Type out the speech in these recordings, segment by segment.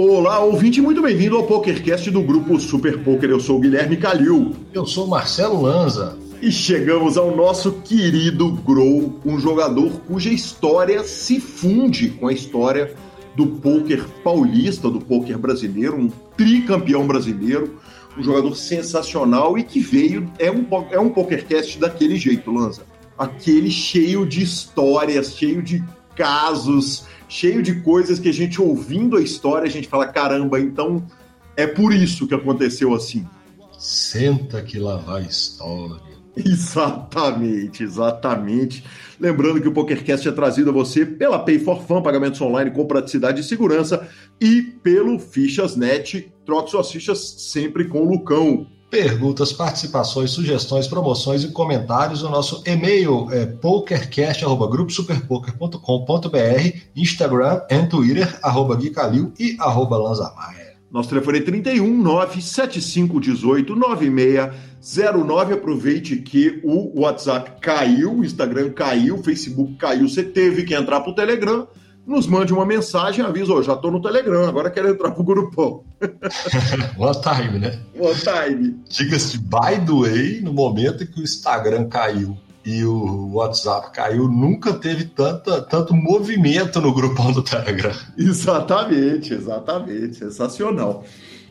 Olá, ouvinte, muito bem-vindo ao PokerCast do grupo Super Poker. Eu sou o Guilherme Calil. Eu sou o Marcelo Lanza. E chegamos ao nosso querido Grow, um jogador cuja história se funde com a história do poker paulista, do poker brasileiro, um tricampeão brasileiro, um jogador sensacional e que veio, é um, é um PokerCast daquele jeito, Lanza. Aquele cheio de histórias, cheio de casos, cheio de coisas que a gente ouvindo a história, a gente fala, caramba, então é por isso que aconteceu assim. Senta que lá vai história. Exatamente, exatamente. Lembrando que o PokerCast é trazido a você pela Pay for Fun, pagamentos online com praticidade e segurança, e pelo Fichas.net. Troque suas fichas sempre com o Lucão. Perguntas, participações, sugestões, promoções e comentários. O nosso e-mail é pokercast.gruposuperpoker.com.br, Instagram e Twitter, arroba Gui Calil e arroba Lanzamaia. Nosso telefone é 31 97518 9609. Aproveite que o WhatsApp caiu, o Instagram caiu, o Facebook caiu. Você teve que entrar para o Telegram nos mande uma mensagem, avisa, oh, já estou no Telegram, agora quero entrar pro grupão. One time, né? One time. Diga-se, by the way, no momento em que o Instagram caiu e o WhatsApp caiu, nunca teve tanta, tanto movimento no grupão do Telegram. Exatamente, exatamente, sensacional.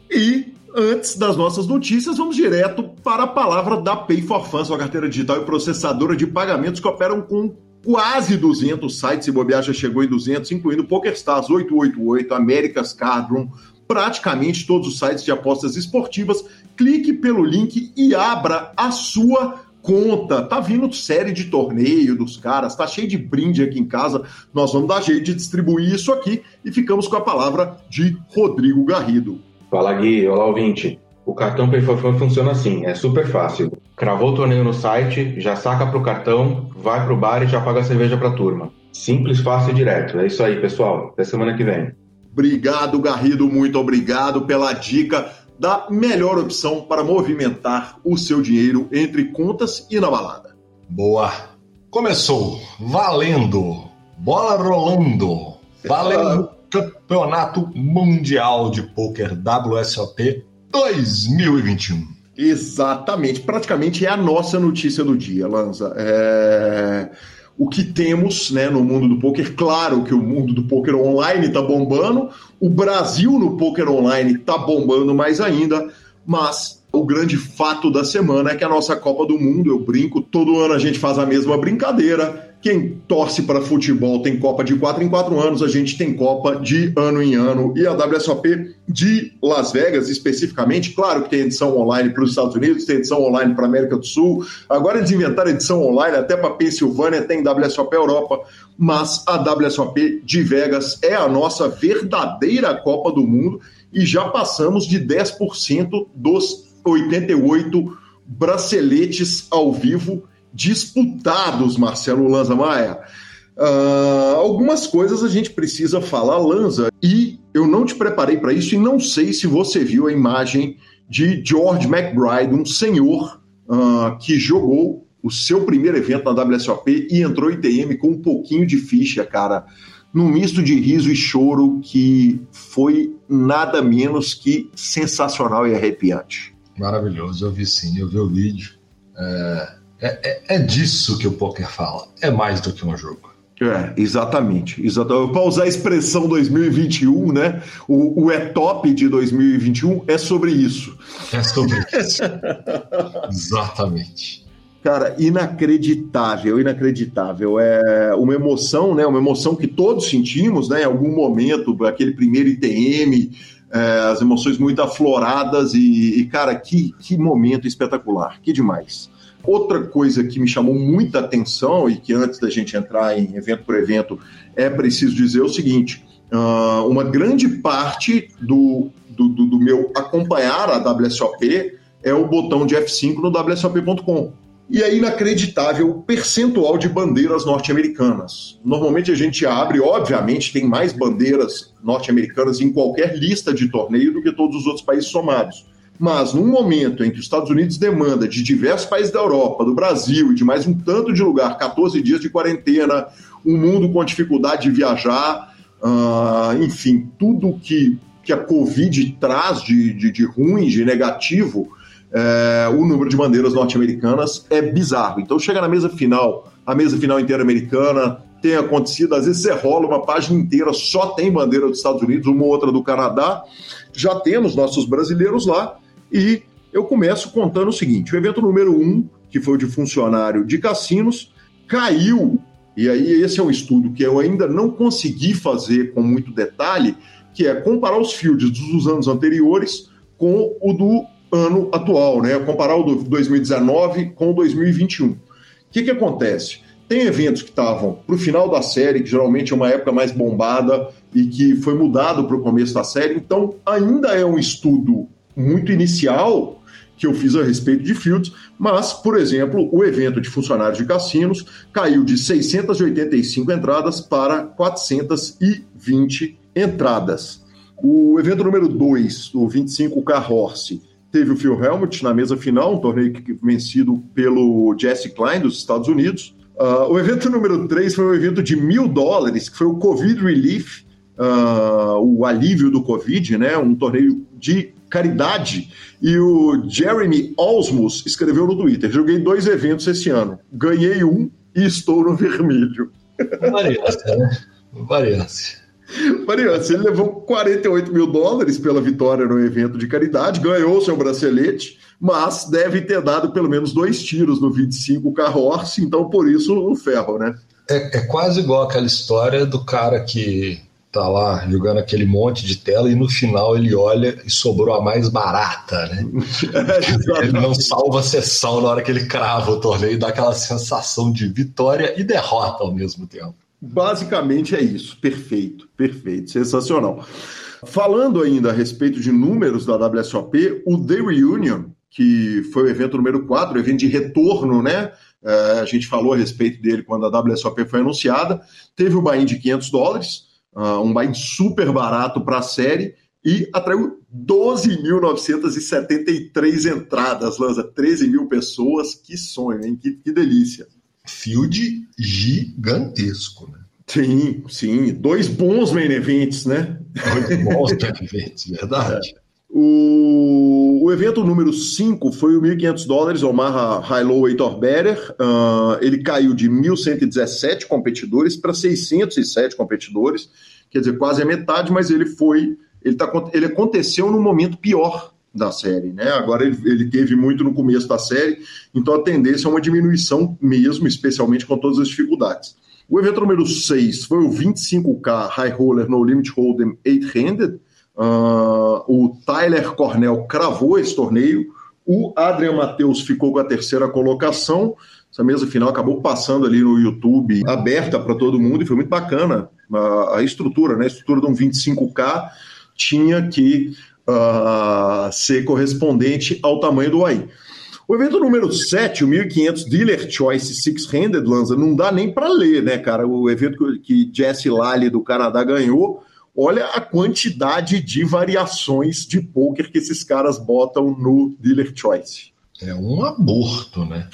E antes das nossas notícias, vamos direto para a palavra da Pay for Fun, sua carteira digital e processadora de pagamentos que operam com quase 200 sites, se bobear já chegou em 200, incluindo PokerStars 888, America's Cardroom, praticamente todos os sites de apostas esportivas. Clique pelo link e abra a sua conta. Tá vindo série de torneio dos caras, tá cheio de brinde aqui em casa. Nós vamos dar jeito de distribuir isso aqui e ficamos com a palavra de Rodrigo Garrido. Fala Gui, olá ouvinte. O cartão Pay for Fun funciona assim, é super fácil. Cravou o torneio no site, já saca pro cartão, vai pro bar e já paga a cerveja pra turma. Simples, fácil e direto. É isso aí, pessoal. Até semana que vem. Obrigado, Garrido. Muito obrigado pela dica da melhor opção para movimentar o seu dinheiro entre contas e na balada. Boa. Começou. Valendo. Bola rolando. Valendo. Campeonato Mundial de Poker WSOP 2021. Exatamente, praticamente é a nossa notícia do dia, Lanza. É... O que temos né, no mundo do poker, claro que o mundo do poker online está bombando, o Brasil no poker online está bombando mais ainda, mas o grande fato da semana é que a nossa Copa do Mundo, eu brinco, todo ano a gente faz a mesma brincadeira, quem torce para futebol tem Copa de 4 em 4 anos, a gente tem Copa de ano em ano. E a WSOP de Las Vegas, especificamente, claro que tem edição online para os Estados Unidos, tem edição online para a América do Sul. Agora eles inventaram edição online até para Pensilvânia, tem WSOP Europa. Mas a WSOP de Vegas é a nossa verdadeira Copa do Mundo e já passamos de 10% dos 88 braceletes ao vivo disputados, Marcelo Lanza Maia. Uh, algumas coisas a gente precisa falar, Lanza, e eu não te preparei para isso e não sei se você viu a imagem de George McBride, um senhor uh, que jogou o seu primeiro evento na WSOP e entrou em TM com um pouquinho de ficha, cara, num misto de riso e choro que foi nada menos que sensacional e arrepiante. Maravilhoso, eu vi sim, eu vi o vídeo. É é, é, é, disso que o poker fala. É mais do que um jogo. É, exatamente. exatamente. Para usar a expressão 2021, né? O, o é top de 2021 é sobre isso. É sobre isso. exatamente. Cara, inacreditável, inacreditável. É uma emoção, né? Uma emoção que todos sentimos, né? Em algum momento, aquele primeiro ITM, é, as emoções muito afloradas e, e, cara, que, que momento espetacular, que demais. Outra coisa que me chamou muita atenção e que antes da gente entrar em evento por evento é preciso dizer o seguinte: uh, uma grande parte do, do, do, do meu acompanhar a WSOP é o botão de F5 no WSOP.com. E é inacreditável o percentual de bandeiras norte-americanas. Normalmente a gente abre, obviamente, tem mais bandeiras norte-americanas em qualquer lista de torneio do que todos os outros países somados. Mas num momento em que os Estados Unidos demanda de diversos países da Europa, do Brasil e de mais um tanto de lugar, 14 dias de quarentena, um mundo com dificuldade de viajar, uh, enfim, tudo que que a Covid traz de, de, de ruim, de negativo, é, o número de bandeiras norte-americanas é bizarro. Então chega na mesa final, a mesa final inteira americana, tem acontecido, às vezes você rola uma página inteira, só tem bandeira dos Estados Unidos, uma ou outra do Canadá. Já temos nossos brasileiros lá e eu começo contando o seguinte: o evento número um, que foi o de funcionário de cassinos, caiu. E aí, esse é um estudo que eu ainda não consegui fazer com muito detalhe, que é comparar os fields dos anos anteriores com o do ano atual, né? Comparar o do 2019 com o 2021. O que, que acontece? Tem eventos que estavam para o final da série, que geralmente é uma época mais bombada e que foi mudado para o começo da série, então ainda é um estudo muito inicial que eu fiz a respeito de Fields, mas, por exemplo, o evento de funcionários de cassinos caiu de 685 entradas para 420 entradas. O evento número 2, o 25K Horse, teve o Phil Helmut na mesa final, um torneio vencido pelo Jesse Klein dos Estados Unidos. Uh, o evento número 3 foi um evento de mil dólares, que foi o Covid Relief, uh, o alívio do Covid, né? Um torneio de caridade. E o Jeremy Osmus escreveu no Twitter: joguei dois eventos esse ano, ganhei um e estou no vermelho. Variância, né? Variância. Variância, ele levou 48 mil dólares pela vitória no evento de caridade, ganhou seu bracelete, mas deve ter dado pelo menos dois tiros no 25 Carroce, então por isso o ferro, né? É, é quase igual aquela história do cara que tá lá jogando aquele monte de tela e no final ele olha e sobrou a mais barata, né? É, ele não salva a sessão na hora que ele crava o torneio e dá aquela sensação de vitória e derrota ao mesmo tempo. Basicamente é isso. Perfeito, perfeito, sensacional. Falando ainda a respeito de números da WSOP, o The Reunion, que foi o evento número 4, o evento de retorno, né? É, a gente falou a respeito dele quando a WSOP foi anunciada. Teve o buy-in de 500 dólares, uh, um buy-in super barato para a série e atraiu 12.973 entradas, Lanza, 13 mil pessoas. Que sonho, hein? Que, que delícia. Field gigantesco, né? Sim, sim. Dois bons main events, né? Dois bons main events, verdade. É. O, o, evento número 5 foi o 1.500 dólares, Omar Hilo Heitor Better. Uh, ele caiu de 1.117 competidores para 607 competidores, quer dizer, quase a metade, mas ele foi. Ele, tá, ele aconteceu no momento pior da série, né? Agora ele, ele teve muito no começo da série, então a tendência é uma diminuição mesmo, especialmente com todas as dificuldades. O evento número 6 foi o 25K High Roller No Limit Hold'em 8-Handed. Uh, o Tyler Cornell cravou esse torneio. O Adrian Matheus ficou com a terceira colocação. Essa mesa final acabou passando ali no YouTube, aberta para todo mundo, e foi muito bacana. A, a estrutura, né? A estrutura de um 25K tinha que uh, ser correspondente ao tamanho do AI. O evento número 7, o 1500 Dealer Choice Six-Handed, Lanza, não dá nem para ler, né, cara? O evento que Jesse Lally do Canadá ganhou, olha a quantidade de variações de poker que esses caras botam no Dealer Choice. É um aborto, né?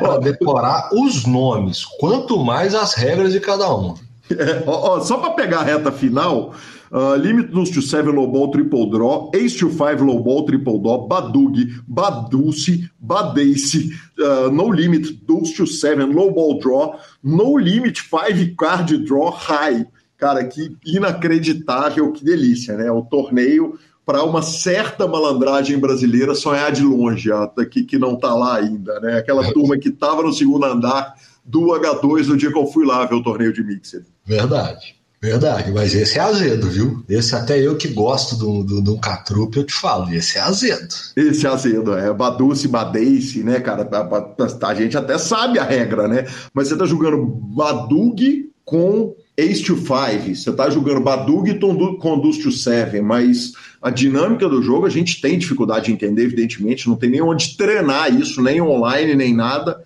para decorar os nomes, quanto mais as regras de cada um. É, ó, ó, só para pegar a reta final, Uh, limit Deuce to 7 low ball triple draw, Ace to 5 low ball triple draw, Badug, Baduce, Badace, uh, no limit Deuce to 7 low ball draw, no limit 5 card draw high. Cara, que inacreditável, que delícia, né? O torneio para uma certa malandragem brasileira sonhar de longe, que, que não tá lá ainda, né? Aquela turma que tava no segundo andar do H2 no dia que eu fui lá ver o torneio de Mixer. Verdade. Verdade, mas esse é azedo, viu? Esse até eu que gosto do, do, do Catrupe, eu te falo, esse é azedo. Esse é azedo, é Baduce, Badeice, né, cara? A, a, a, gente até sabe a regra, né? Mas você tá jogando Badug com Ace to Five, você tá jogando Badug com Deuce to Seven, mas a dinâmica do jogo a gente tem dificuldade de entender, evidentemente, não tem nem onde treinar isso, nem online, nem nada.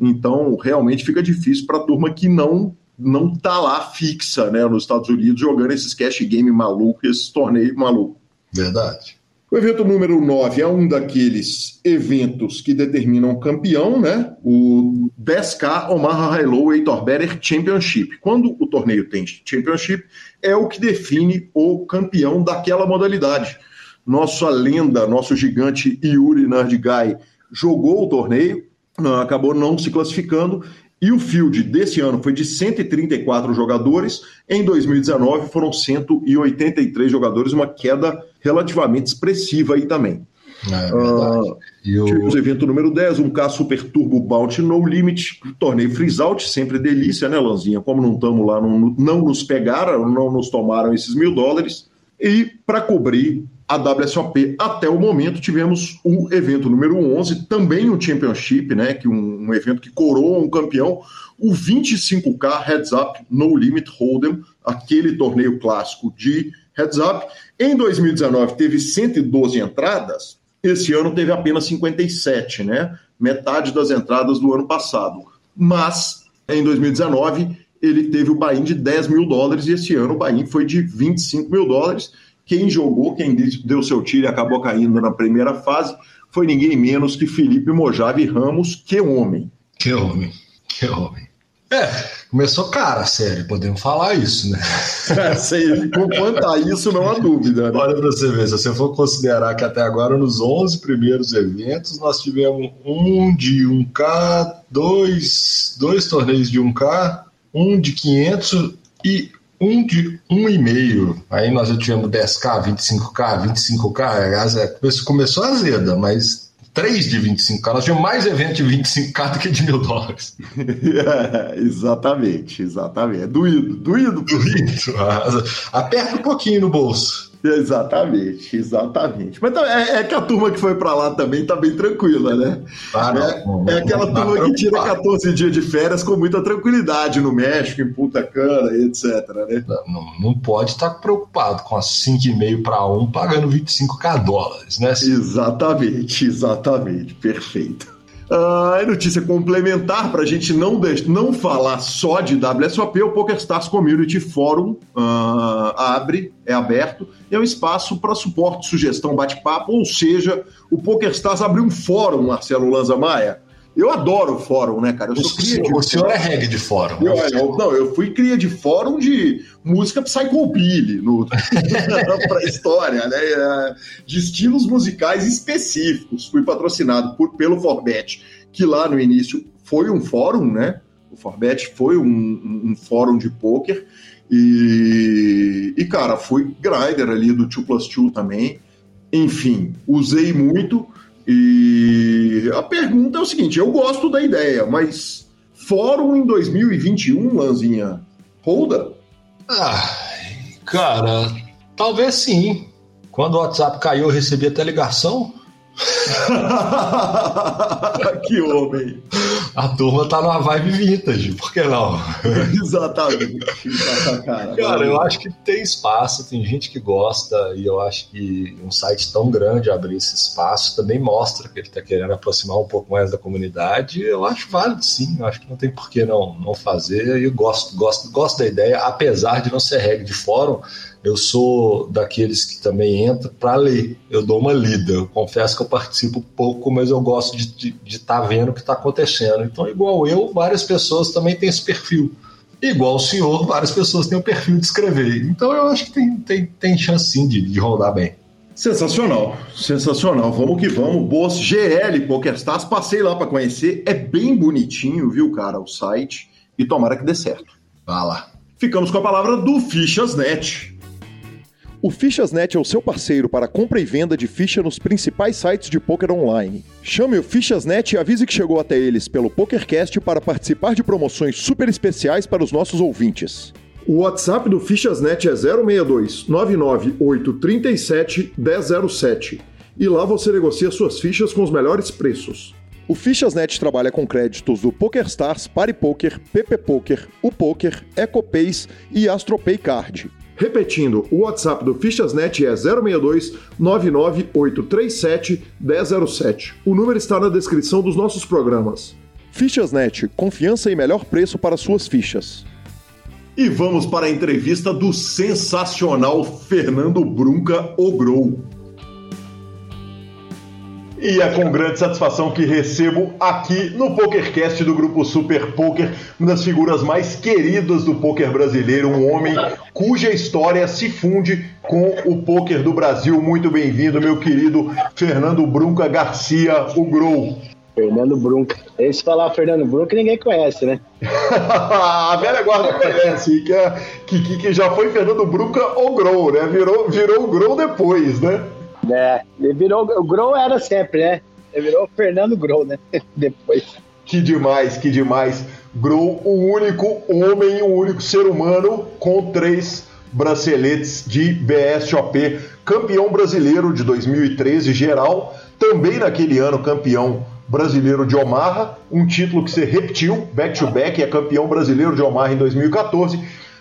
Então, realmente fica difícil para a turma que não não tá lá fixa, né, nos Estados Unidos, jogando esses cash game maluco, esses torneios malucos. Verdade. O evento número 9 é um daqueles eventos que determinam campeão, né? O 10K Omaha High Low Heitor Better Championship. Quando o torneio tem Championship, é o que define o campeão daquela modalidade. Nossa lenda, nosso gigante Yuri Nardigai jogou o torneio, acabou não se classificando e o field desse ano foi de 134 jogadores, em 2019 foram 183 jogadores, uma queda relativamente expressiva aí também. É, uh, Tivemos o evento número 10, um K Super Turbo Bounty No Limit, torneio freeze out, sempre delícia, né, Lanzinha? Como não estamos lá, não, não nos pegaram, não nos tomaram esses mil dólares. E para cobrir a WSOP. Até o momento tivemos o evento número 11, também um Championship, né, que um, um evento que coroa um campeão, o 25K Heads Up No Limit Hold'em, aquele torneio clássico de Heads Up. Em 2019 teve 112 entradas, esse ano teve apenas 57, né? Metade das entradas do ano passado. Mas em 2019 ele teve o buy-in de 10 mil dólares e esse ano o buy-in foi de 25 mil dólares quem jogou, quem deu seu tiro e acabou caindo na primeira fase foi ninguém menos que Felipe Mojave Ramos, que homem. Que homem, que homem. É, começou cara a série, podemos falar isso, né? É, sei, quanto a isso, não há dúvida. Né? Olha para você ver, se você for considerar que até agora nos 11 primeiros eventos nós tivemos um de 1K, dois, dois torneios de 1K, um de 500 e um de um e meio. Aí nós já tivemos 10K, 25K, 25K. Aliás, começou azeda, mas 3 de 25K. Nós tínhamos mais eventos de 25K do que de mil dólares. é, exatamente, exatamente. É doído, doído. Doído. Aperta um pouquinho no bolso. Exatamente, exatamente. Mas tá, é, é, que a turma que foi para lá também tá bem tranquila, né? Não, é, não, é, aquela não, turma que tira 14 dias de férias com muita tranquilidade no México, em Punta Cana, etc. Né? Não, não pode estar preocupado com as 5,5 para 1 pagando 25k dólares, né? Exatamente, exatamente. Perfeito. Uh, notícia complementar para a gente não, não falar só de WSOP, o PokerStars Community Forum uh, abre, é aberto, é um espaço para suporte, sugestão, bate-papo, ou seja, o PokerStars abriu um fórum, Marcelo Lanza Maia, eu adoro fórum, né, cara? Eu sou o, cria de... o senhor é reggae de fórum. Eu, eu, não, eu fui cria de fórum de música psychobilly no pra história, né? É, de estilos musicais específicos. Fui patrocinado por, pelo Forbet, que lá no início foi um fórum, né? O Forbet foi um, um, um fórum de pôquer. E, e, cara, fui grinder ali do 2 plus 2 também. Enfim, usei muito e a pergunta é o seguinte: eu gosto da ideia, mas fórum em 2021, Lanzinha, holda? Ah, cara, talvez sim. Quando o WhatsApp caiu, eu recebi até ligação. que homem! A turma tá numa vibe vintage, por que não? Exatamente. Cara, eu acho que tem espaço, tem gente que gosta, e eu acho que um site tão grande abrir esse espaço também mostra que ele está querendo aproximar um pouco mais da comunidade. Eu acho válido sim, eu acho que não tem por que não, não fazer. E eu gosto, gosto, gosto da ideia, apesar de não ser regra de fórum eu sou daqueles que também entra para ler. Eu dou uma lida. Eu confesso que eu participo pouco, mas eu gosto de estar tá vendo o que está acontecendo. Então, igual eu, várias pessoas também têm esse perfil. Igual o senhor, várias pessoas têm o perfil de escrever. Então, eu acho que tem, tem, tem chance sim de, de rodar bem. Sensacional, sensacional. Vamos que vamos. Boas GL PokerStars, passei lá para conhecer. É bem bonitinho, viu, cara, o site. E tomara que dê certo. Vá lá. Ficamos com a palavra do Fichasnet. O Fichasnet é o seu parceiro para compra e venda de ficha nos principais sites de poker online. Chame o Fichasnet e avise que chegou até eles pelo PokerCast para participar de promoções super especiais para os nossos ouvintes. O WhatsApp do Fichasnet é 062 99837 1007 e lá você negocia suas fichas com os melhores preços. O Fichasnet trabalha com créditos do PokerStars, PariPoker, PP Poker, o Poker, EcoPays e AstroPay Card. Repetindo, o WhatsApp do Fichasnet é 062 99837 1007. O número está na descrição dos nossos programas. Fichasnet, confiança e melhor preço para suas fichas. E vamos para a entrevista do sensacional Fernando Brunca Ogrou. E é com grande satisfação que recebo aqui no PokerCast do Grupo Super Poker, uma das figuras mais queridas do poker brasileiro, um homem cuja história se funde com o poker do Brasil. Muito bem-vindo, meu querido Fernando Brunca Garcia, o Grow. Fernando Brunca. Esse falar Fernando Brunca ninguém conhece, né? a velha guarda conhece, que, é, que, que, já foi Fernando Brunca ou Grow, né? Virou, virou o Grow depois, né? É, ele virou, o Grow era sempre, né? Ele virou Fernando Grow, né? depois. Que demais, que demais. Grow, o único homem, o único ser humano com três braceletes de BSOP, campeão brasileiro de 2013 geral, também naquele ano campeão brasileiro de Omaha, um título que se repetiu, back-to-back, é campeão brasileiro de Omaha em 2014,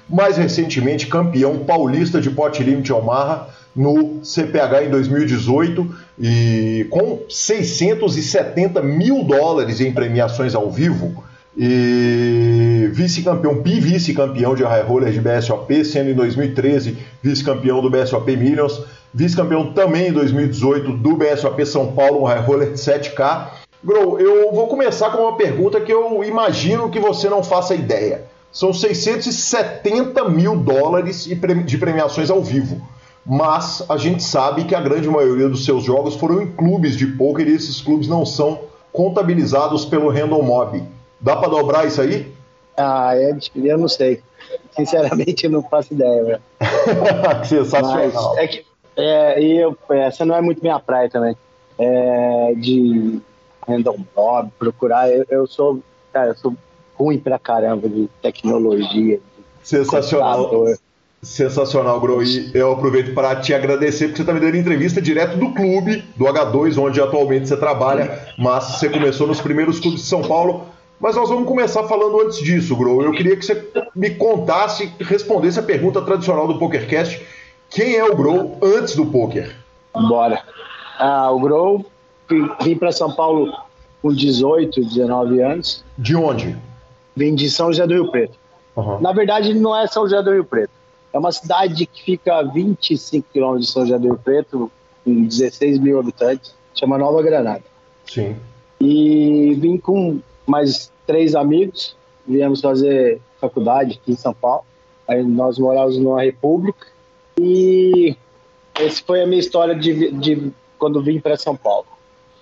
mais recentemente campeão paulista de Pot Limit Omaha no CPH em 2018 e com 670 mil dólares em premiações ao vivo e vice-campeão, bi-vice-campeão de high roller de BSOP, sendo em 2013 vice-campeão do BSOP Millions, vice-campeão também em 2018 do BSOP São Paulo, um high roller de 7K Grow, eu vou começar com uma pergunta que eu imagino que você não faça ideia. São 670 mil dólares de premiações ao vivo. Mas a gente sabe que a grande maioria dos seus jogos foram em clubes de poker e esses clubes não são contabilizados pelo Random Mob. Dá para dobrar isso aí? Ah, é, eu não sei. Sinceramente, eu não faço ideia. Velho. Sensacional. Mas é que, é, e eu, essa não é muito minha praia também. É, de Random Bob, procurar. Eu, eu, sou, cara, eu sou ruim pra caramba de tecnologia. De Sensacional. Computador. Sensacional, Gro. E eu aproveito para te agradecer porque você está me dando entrevista direto do clube, do H2, onde atualmente você trabalha, mas você começou nos primeiros clubes de São Paulo. Mas nós vamos começar falando antes disso, Gro. Eu queria que você me contasse, respondesse a pergunta tradicional do PokerCast: quem é o Grow antes do poker? Bora. Ah, o Grow vim para São Paulo com 18, 19 anos. De onde? Vim de São José do Rio Preto. Uhum. Na verdade, não é São José do Rio Preto. É uma cidade que fica a 25 quilômetros de São José do Rio Preto, com 16 mil habitantes, chama Nova Granada. Sim. E vim com mais três amigos, viemos fazer faculdade aqui em São Paulo. Aí nós morávamos numa república e essa foi a minha história de, de quando vim para São Paulo.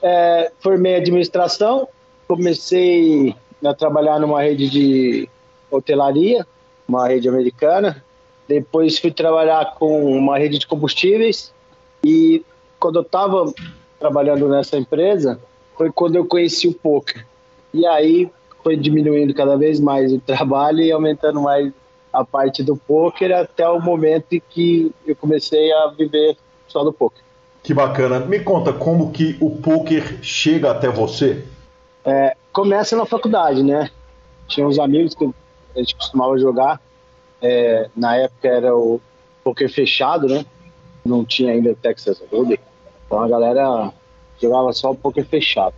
É, formei administração, comecei a trabalhar numa rede de hotelaria, uma rede americana. Depois fui trabalhar com uma rede de combustíveis e quando eu estava trabalhando nessa empresa foi quando eu conheci o poker. E aí foi diminuindo cada vez mais o trabalho e aumentando mais a parte do poker até o momento em que eu comecei a viver só do poker. Que bacana. Me conta como que o poker chega até você? É, começa na faculdade, né? Tinha uns amigos que a gente costumava jogar. É, na época era o poker fechado, né? Não tinha ainda Texas Hold'em. Então a galera jogava só o poker fechado.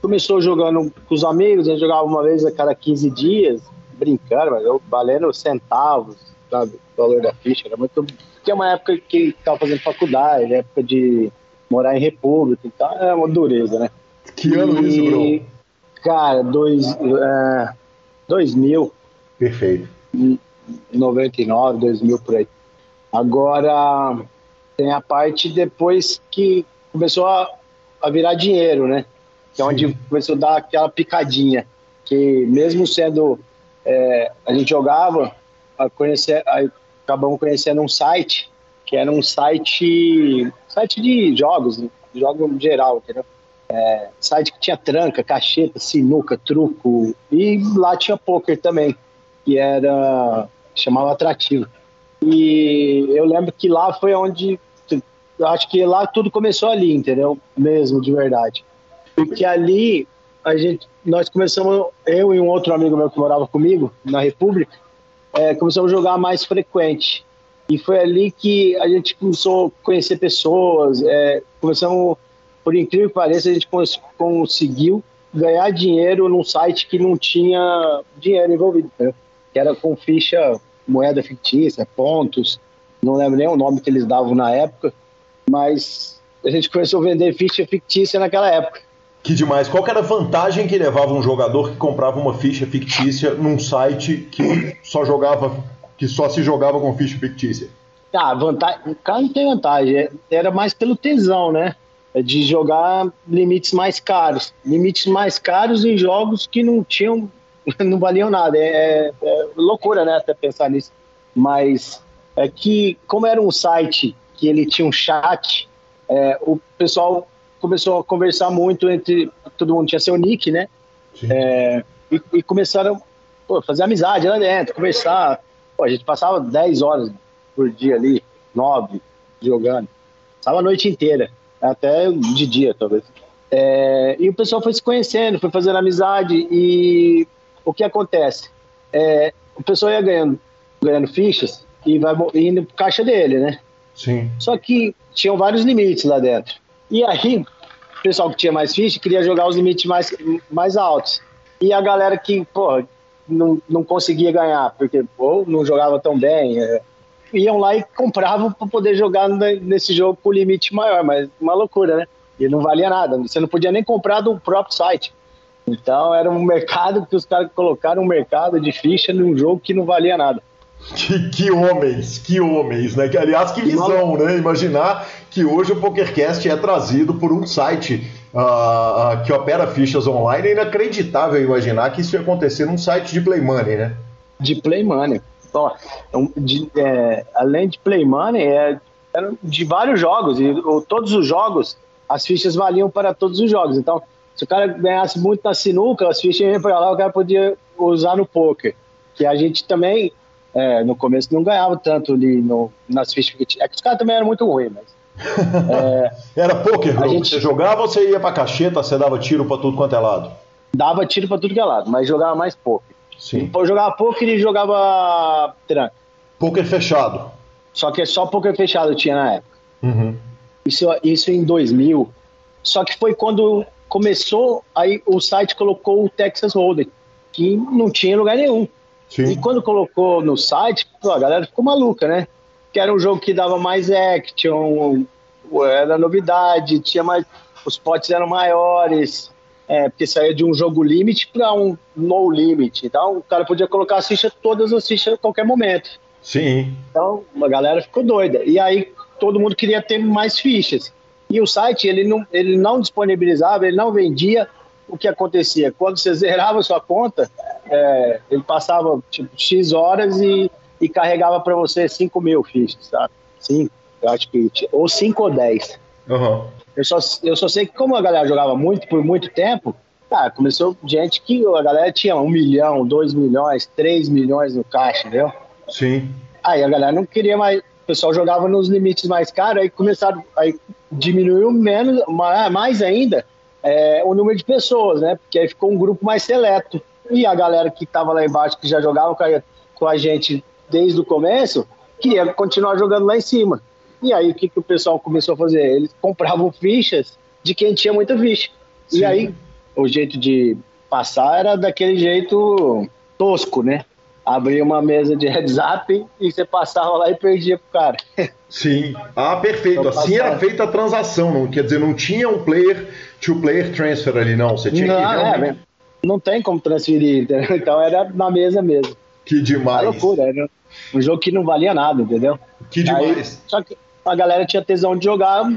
Começou jogando com os amigos, a gente jogava uma vez a cada 15 dias, brincando, mas eu valendo centavos, sabe? O valor da ficha. Era muito que é uma época que estava fazendo faculdade, época de morar em república e tal, é uma dureza, né? Que ano e, isso, Bruno? Cara, dois, é, 2000. Perfeito. 99, 2000 por aí. Agora, tem a parte depois que começou a, a virar dinheiro, né? Que é onde começou a dar aquela picadinha. Que mesmo sendo. É, a gente jogava, a conhecer, a acabamos conhecendo um site que era um site site de jogos, né? jogo geral, entendeu? É, site que tinha tranca, cacheta, sinuca, truco e lá tinha poker também, que era chamava atrativo. E eu lembro que lá foi onde eu acho que lá tudo começou ali, entendeu? Mesmo de verdade. Porque ali a gente nós começamos eu e um outro amigo meu que morava comigo na República, é, começamos a jogar mais frequente. E foi ali que a gente começou a conhecer pessoas, é, começamos, por incrível que pareça, a gente cons conseguiu ganhar dinheiro num site que não tinha dinheiro envolvido, né? que era com ficha, moeda fictícia, pontos, não lembro nem o nome que eles davam na época, mas a gente começou a vender ficha fictícia naquela época. Que demais. Qual que era a vantagem que levava um jogador que comprava uma ficha fictícia num site que só jogava, que só se jogava com ficha fictícia? Ah, vantagem. O cara não tem vantagem. É, era mais pelo tesão, né? De jogar limites mais caros. Limites mais caros em jogos que não tinham, não valiam nada. É, é, é loucura, né? Até pensar nisso. Mas é que, como era um site que ele tinha um chat, é, o pessoal começou a conversar muito entre todo mundo tinha seu nick, né? É, e, e, começaram a fazer amizade lá dentro, conversar. Pô, a gente passava 10 horas por dia ali, 9 jogando. Passava a noite inteira, até de dia talvez. É, e o pessoal foi se conhecendo, foi fazendo amizade e o que acontece? É, o pessoal ia ganhando, ganhando fichas e vai indo pro caixa dele, né? Sim. Só que tinham vários limites lá dentro. E aí, o pessoal que tinha mais ficha queria jogar os limites mais, mais altos. E a galera que, pô, não, não conseguia ganhar, porque ou não jogava tão bem, é, iam lá e compravam para poder jogar nesse jogo com limite maior, mas uma loucura, né? E não valia nada, você não podia nem comprar do próprio site. Então era um mercado que os caras colocaram um mercado de ficha num jogo que não valia nada. Que, que, homens, que homens, né? Que, aliás, que visão, né? Imaginar que hoje o PokerCast é trazido por um site uh, que opera fichas online. É inacreditável imaginar que isso ia acontecer num site de Play Money, né? De Play Money. Ó, de, é, além de Play Money, é, de vários jogos. E ou, todos os jogos, as fichas valiam para todos os jogos. Então, se o cara ganhasse muito na sinuca, as fichas iam para lá, o cara podia usar no poker. Que a gente também é, no começo não ganhava tanto ali no, nas fichas que tinha. É que os caras também eram muito ruins, mas. É, Era poker, a gente... Você jogava ou você ia pra cacheta, você dava tiro pra tudo quanto é lado? Dava tiro pra tudo que é lado, mas jogava mais poker. Sim. Eu jogava poker e jogava tranca. Poker fechado. Só que só poker fechado tinha na época. Uhum. Isso, isso em 2000. Só que foi quando começou, aí o site colocou o Texas Hold'em, que não tinha lugar nenhum. Sim. E quando colocou no site, a galera ficou maluca, né? Que era um jogo que dava mais action, era novidade, tinha mais. Os potes eram maiores, é, porque saía de um jogo limit para um no limit. Então o cara podia colocar as fichas, todas as fichas a qualquer momento. Sim. Então a galera ficou doida. E aí todo mundo queria ter mais fichas. E o site ele não, ele não disponibilizava, ele não vendia o que acontecia. Quando você zerava a sua conta, é, ele passava tipo, X horas e, e carregava para você 5 mil fichas, sabe? 5, eu acho que. Ou 5 ou 10. Uhum. Eu, só, eu só sei que, como a galera jogava muito por muito tempo, cara, começou gente que a galera tinha 1 milhão, 2 milhões, 3 milhões no caixa, entendeu? Sim. Aí a galera não queria mais. O pessoal jogava nos limites mais caros, aí começaram. Aí diminuiu menos, mais ainda, é, o número de pessoas, né? Porque aí ficou um grupo mais seleto. E a galera que estava lá embaixo, que já jogava com a gente desde o começo, queria continuar jogando lá em cima. E aí o que, que o pessoal começou a fazer? Eles compravam fichas de quem tinha muita ficha. Sim. E aí o jeito de passar era daquele jeito tosco, né? Abria uma mesa de heads up e você passava lá e perdia pro cara. Sim. Ah, perfeito. Então, assim era feita a transação, não quer dizer, não tinha um player to player transfer ali, não. Você tinha não, que realmente... é, não tem como transferir, entendeu? Então era na mesa mesmo. Que demais. Era loucura, era um jogo que não valia nada, entendeu? Que demais. Aí, só que a galera tinha tesão de jogar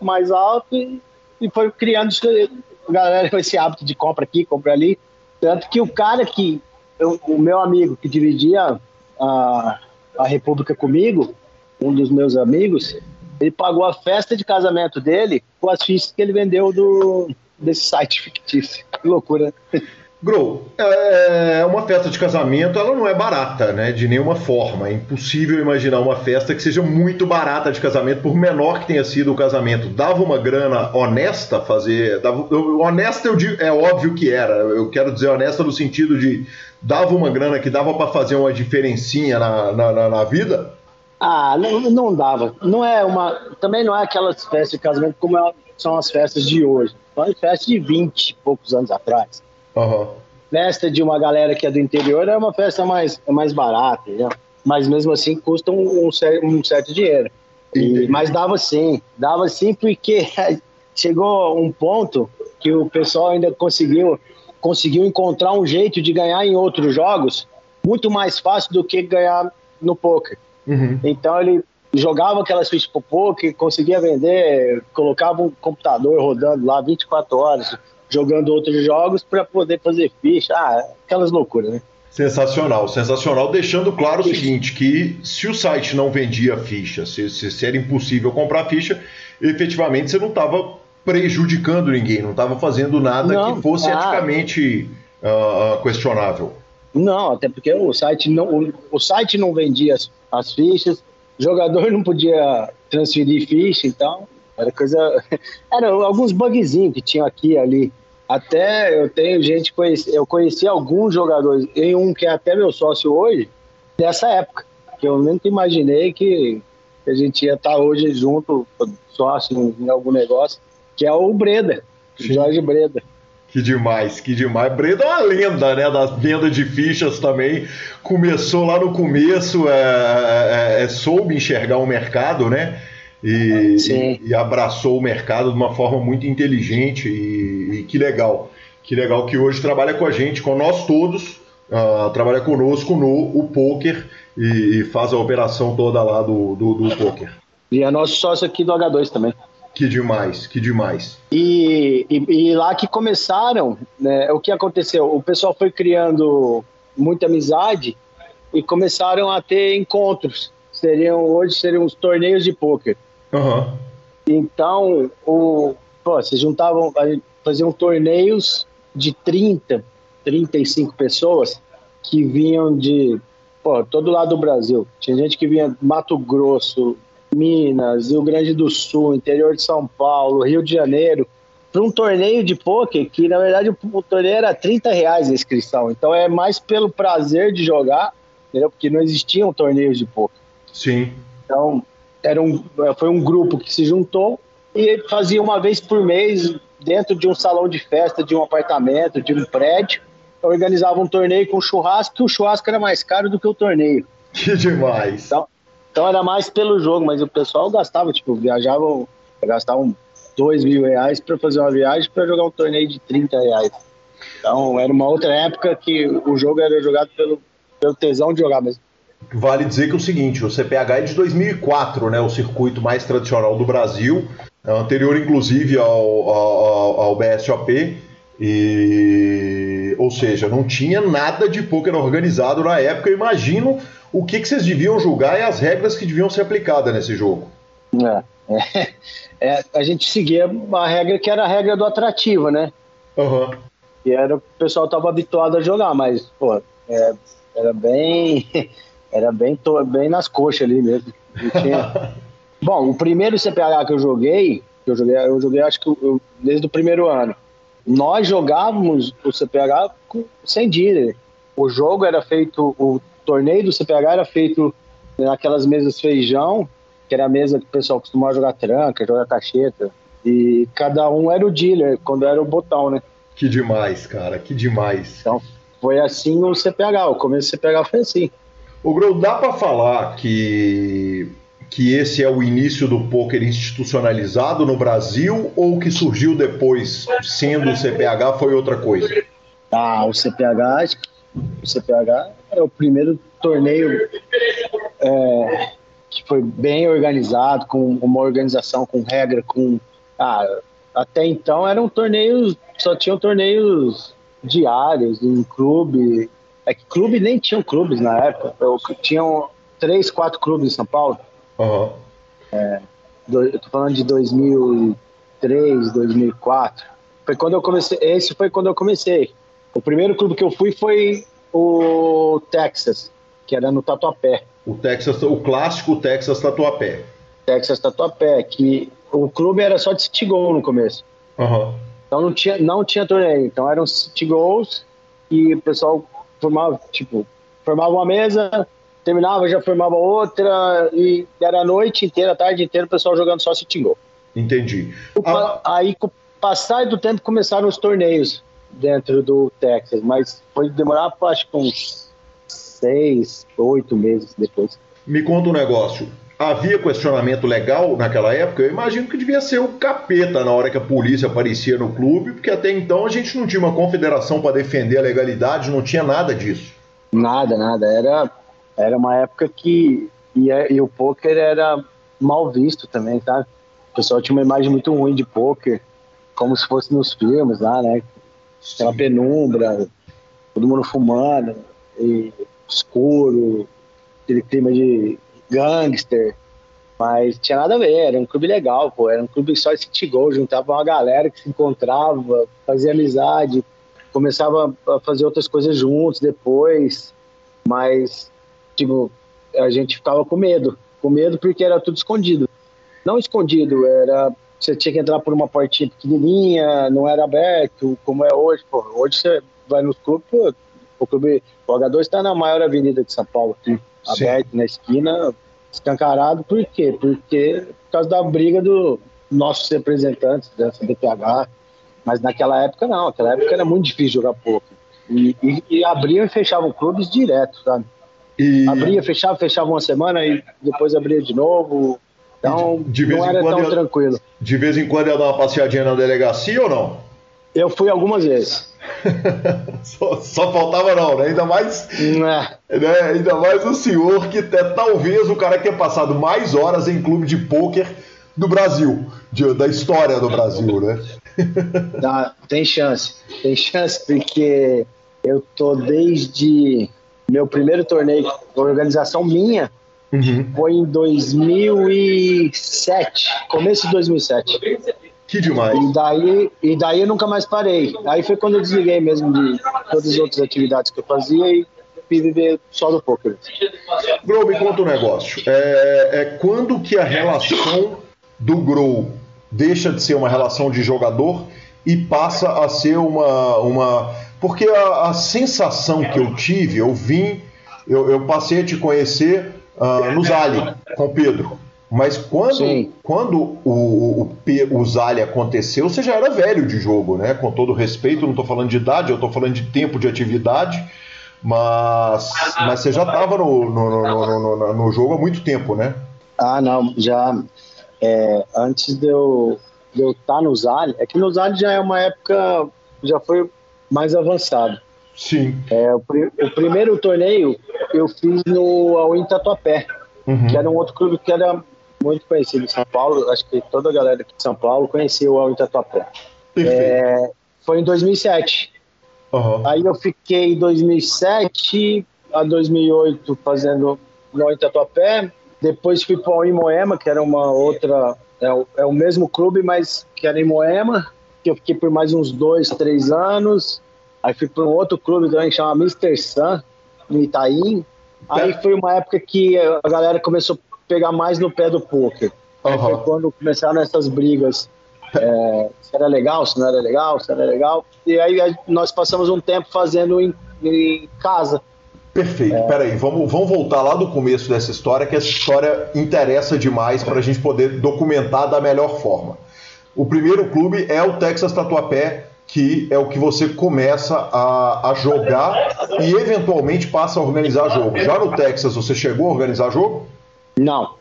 mais alto e, e foi criando a galera com esse hábito de compra aqui, compra ali. Tanto que o cara que, eu, o meu amigo que dividia a, a República comigo, um dos meus amigos, ele pagou a festa de casamento dele com as fichas que ele vendeu do, desse site fictício. Que loucura. Grow, é uma festa de casamento, ela não é barata, né? De nenhuma forma. É impossível imaginar uma festa que seja muito barata de casamento, por menor que tenha sido o casamento. Dava uma grana honesta fazer. Dava, honesta eu digo, é óbvio que era. Eu quero dizer honesta no sentido de dava uma grana que dava para fazer uma diferencinha na, na, na vida. Ah, não, não dava. Não é uma. Também não é aquelas festas de casamento como são as festas de hoje. São as festas de 20 e poucos anos atrás. Uhum. Festa de uma galera que é do interior é uma festa mais, é mais barata, né? mas mesmo assim custa um, um, certo dinheiro. E, mas dava sim, dava sim porque chegou um ponto que o pessoal ainda conseguiu conseguiu encontrar um jeito de ganhar em outros jogos muito mais fácil do que ganhar no poker. Uhum. Então ele jogava aquelas fichas pro poker, conseguia vender, colocava um computador rodando lá 24 horas, jogando outros jogos para poder fazer ficha. Ah, aquelas loucuras, né? Sensacional, sensacional. Deixando claro o seguinte: que se o site não vendia ficha, se, se, se era impossível comprar ficha, efetivamente você não estava prejudicando ninguém, não estava fazendo nada não, que fosse ah, eticamente uh, questionável. Não, até porque o site não, o, o site não vendia as, as, fichas, o jogador não podia transferir ficha, então era coisa. Eram alguns bugzinhos que tinham aqui e ali. Até eu tenho gente, conheci, eu conheci alguns jogadores, em um que é até meu sócio hoje, dessa época, que eu nunca imaginei que a gente ia estar hoje junto, sócio em algum negócio, que é o Breda. Jorge Breda. Que demais, que demais. Breda é uma lenda, né? Da venda de fichas também. Começou lá no começo, é, é, é, soube enxergar o mercado, né? E, e, e, abraçou o mercado de uma forma muito inteligente e, e, que legal. Que legal que hoje trabalha com a gente, com nós todos, uh, trabalha conosco no o poker e, faz a operação toda lá do, do, do poker. E é nosso sócio aqui do H2 também. Que demais, que demais. E, e, e, lá que começaram, né, o que aconteceu? O pessoal foi criando muita amizade e começaram a ter encontros. Seriam hoje seriam os torneios de pôquer. Uhum. Então, o, pô, se juntavam, faziam torneios de 30, 35 pessoas que vinham de pô, todo lado do Brasil. Tinha gente que vinha do Mato Grosso, Minas, Rio Grande do Sul, interior de São Paulo, Rio de Janeiro, para um torneio de pôquer que, na verdade, o torneio era 30 reais a inscrição. Então é mais pelo prazer de jogar, entendeu? Porque não existiam torneios de pôquer. Sim. Então, era um, foi um grupo que se juntou e fazia uma vez por mês, dentro de um salão de festa, de um apartamento, de um prédio, organizava um torneio com churrasco, que o churrasco era mais caro do que o torneio. Que demais. Então, então era mais pelo jogo, mas o pessoal gastava, tipo, viajavam, gastavam dois mil reais para fazer uma viagem para jogar um torneio de 30 reais. Então era uma outra época que o jogo era jogado pelo, pelo tesão de jogar mesmo. Vale dizer que é o seguinte, o CPH é de 2004, né, o circuito mais tradicional do Brasil, é anterior inclusive ao, ao, ao BSOP, e, ou seja, não tinha nada de poker organizado na época. Eu imagino o que, que vocês deviam julgar e as regras que deviam ser aplicadas nesse jogo. É, é, é, a gente seguia uma regra que era a regra do atrativo, né? Uhum. E era, o pessoal estava habituado a jogar, mas, pô, é, era bem. Era bem, bem nas coxas ali mesmo. Tinha... Bom, o primeiro CPH que eu joguei, que eu joguei, eu joguei acho que eu, desde o primeiro ano. Nós jogávamos o CPH sem dealer. O jogo era feito, o torneio do CPH era feito naquelas mesas feijão, que era a mesa que o pessoal costumava jogar tranca, jogar cacheta. E cada um era o dealer, quando era o botão, né? Que demais, cara, que demais. Então, foi assim o CPH, o começo do CPH foi assim. O Grou, dá para falar que, que esse é o início do poker institucionalizado no Brasil ou que surgiu depois, sendo o CPH, foi outra coisa? Ah, o CPH, o CPH é o primeiro torneio é, que foi bem organizado, com uma organização, com regra, com. Ah, até então eram torneios, só tinham torneios diários em clube. É que clube nem tinham clubes na época. Eu, tinham três, quatro clubes em São Paulo. Uhum. É, do, eu tô falando de 2003, 2004. Foi quando eu comecei. Esse foi quando eu comecei. O primeiro clube que eu fui foi o Texas, que era no Tatuapé. O Texas, o clássico Texas Tatuapé. Texas Tatuapé, que o clube era só de city goal no começo. Uhum. Então não tinha, não tinha torneio. Então eram city goals e o pessoal formava, tipo, formava uma mesa, terminava, já formava outra e era a noite inteira, a tarde inteira, o pessoal jogando só city goal. Entendi. Ah. Aí, com o passar do tempo, começaram os torneios dentro do Texas, mas foi demorar, acho que uns seis, oito meses depois. Me conta um negócio. Havia questionamento legal naquela época, eu imagino que devia ser o capeta na hora que a polícia aparecia no clube, porque até então a gente não tinha uma confederação para defender a legalidade, não tinha nada disso. Nada, nada. Era, era uma época que. E, e o poker era mal visto também, sabe? O pessoal tinha uma imagem muito ruim de poker, como se fosse nos filmes lá, né? Aquela penumbra, todo mundo fumando, escuro, aquele clima de gangster. Mas tinha nada a ver, era um clube legal, pô. Era um clube só de city goal, juntava uma galera que se encontrava, fazia amizade, começava a fazer outras coisas juntos depois. Mas, tipo, a gente ficava com medo. Com medo porque era tudo escondido. Não escondido, era. Você tinha que entrar por uma portinha pequenininha, não era aberto, como é hoje. Pô, hoje você vai nos clubes, pô, o clube, o H2 está na maior avenida de São Paulo, aqui, aberto na esquina, escancarado. Por quê? Porque por causa da briga dos nossos representantes dessa BPH. Mas naquela época não, naquela época era muito difícil jogar pouco. E, e, e abriam e fechavam clubes direto, sabe? E... Abria, fechava, fechava uma semana e depois abria de novo. Então de, de não era tão ia, tranquilo. De vez em quando ia dar uma passeadinha na delegacia ou não? Eu fui algumas vezes. só, só, faltava não, né? Ainda mais, né? Ainda mais o senhor que é talvez o cara que tenha passado mais horas em clube de pôquer do Brasil, de, da história do Brasil, né? Não, tem chance, tem chance porque eu tô desde meu primeiro torneio, organização minha, uhum. foi em 2007, começo de 2007. Que demais. E daí, e daí eu nunca mais parei. Aí foi quando eu desliguei mesmo de todas as outras atividades que eu fazia e fui viver só do poker. Grow, me conta um negócio. É, é quando que a relação do Grow deixa de ser uma relação de jogador e passa a ser uma. uma... Porque a, a sensação que eu tive, eu vim, eu, eu passei a te conhecer uh, no Zali, com o Pedro. Mas quando, quando o, o, o Zali aconteceu, você já era velho de jogo, né? Com todo respeito, não estou falando de idade, eu estou falando de tempo de atividade, mas, mas você já estava no, no, no, no, no, jogo há muito tempo, né? Ah, não, já. É, antes de eu de eu estar tá no Zali, é que no Zali já é uma época, já foi mais avançado. Sim. É, o, o primeiro torneio eu fiz no Awin Tatuapé, uhum. que era um outro clube que era muito conhecido em São Paulo. Acho que toda a galera aqui de São Paulo conhecia o Al Tatuapé. É, foi em 2007. Uhum. Aí eu fiquei em 2007 a 2008 fazendo no Tatuapé. Depois fui para o Imoema, que era uma outra. É o, é o mesmo clube, mas que era em Moema. Que eu fiquei por mais uns dois, três anos. Aí fui para um outro clube também que chama Mr. Sun, no Itaim. Aí foi uma época que a galera começou pegar mais no pé do poker. Uhum. Foi quando começaram essas brigas. É, se era legal, se não era legal, se era legal. E aí nós passamos um tempo fazendo em, em casa. Perfeito. É... Peraí, vamos, vamos voltar lá do começo dessa história, que essa história interessa demais para a gente poder documentar da melhor forma. O primeiro clube é o Texas Tatuapé, que é o que você começa a, a jogar e eventualmente passa a organizar jogo. Já no Texas, você chegou a organizar jogo? Não.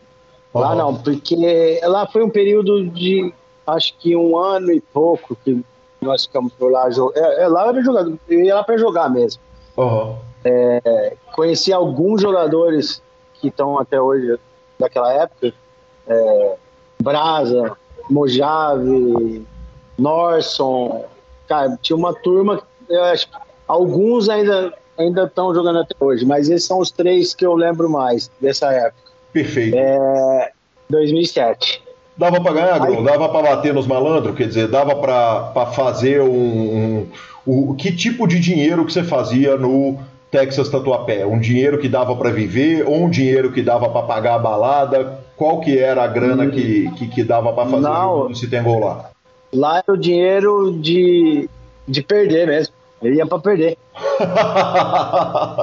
Uhum. Lá não, porque lá foi um período de acho que um ano e pouco que nós ficamos por lá. É, é, lá era jogador, eu ia lá para jogar mesmo. Uhum. É, conheci alguns jogadores que estão até hoje daquela época. É, Brasa, Mojave, Norson. Cara, tinha uma turma, eu acho alguns ainda ainda estão jogando até hoje, mas esses são os três que eu lembro mais dessa época. Perfeito. É, 2007. Dava para ganhar, Aí... Dava para bater nos malandros? Quer dizer, dava para fazer um, um, um, Que tipo de dinheiro que você fazia no Texas Tatuapé? Um dinheiro que dava para viver ou um dinheiro que dava para pagar a balada? Qual que era a grana hum. que, que, que, dava para fazer Não, o se tem gol lá? Lá era o dinheiro de, de perder mesmo. Ele ia para perder.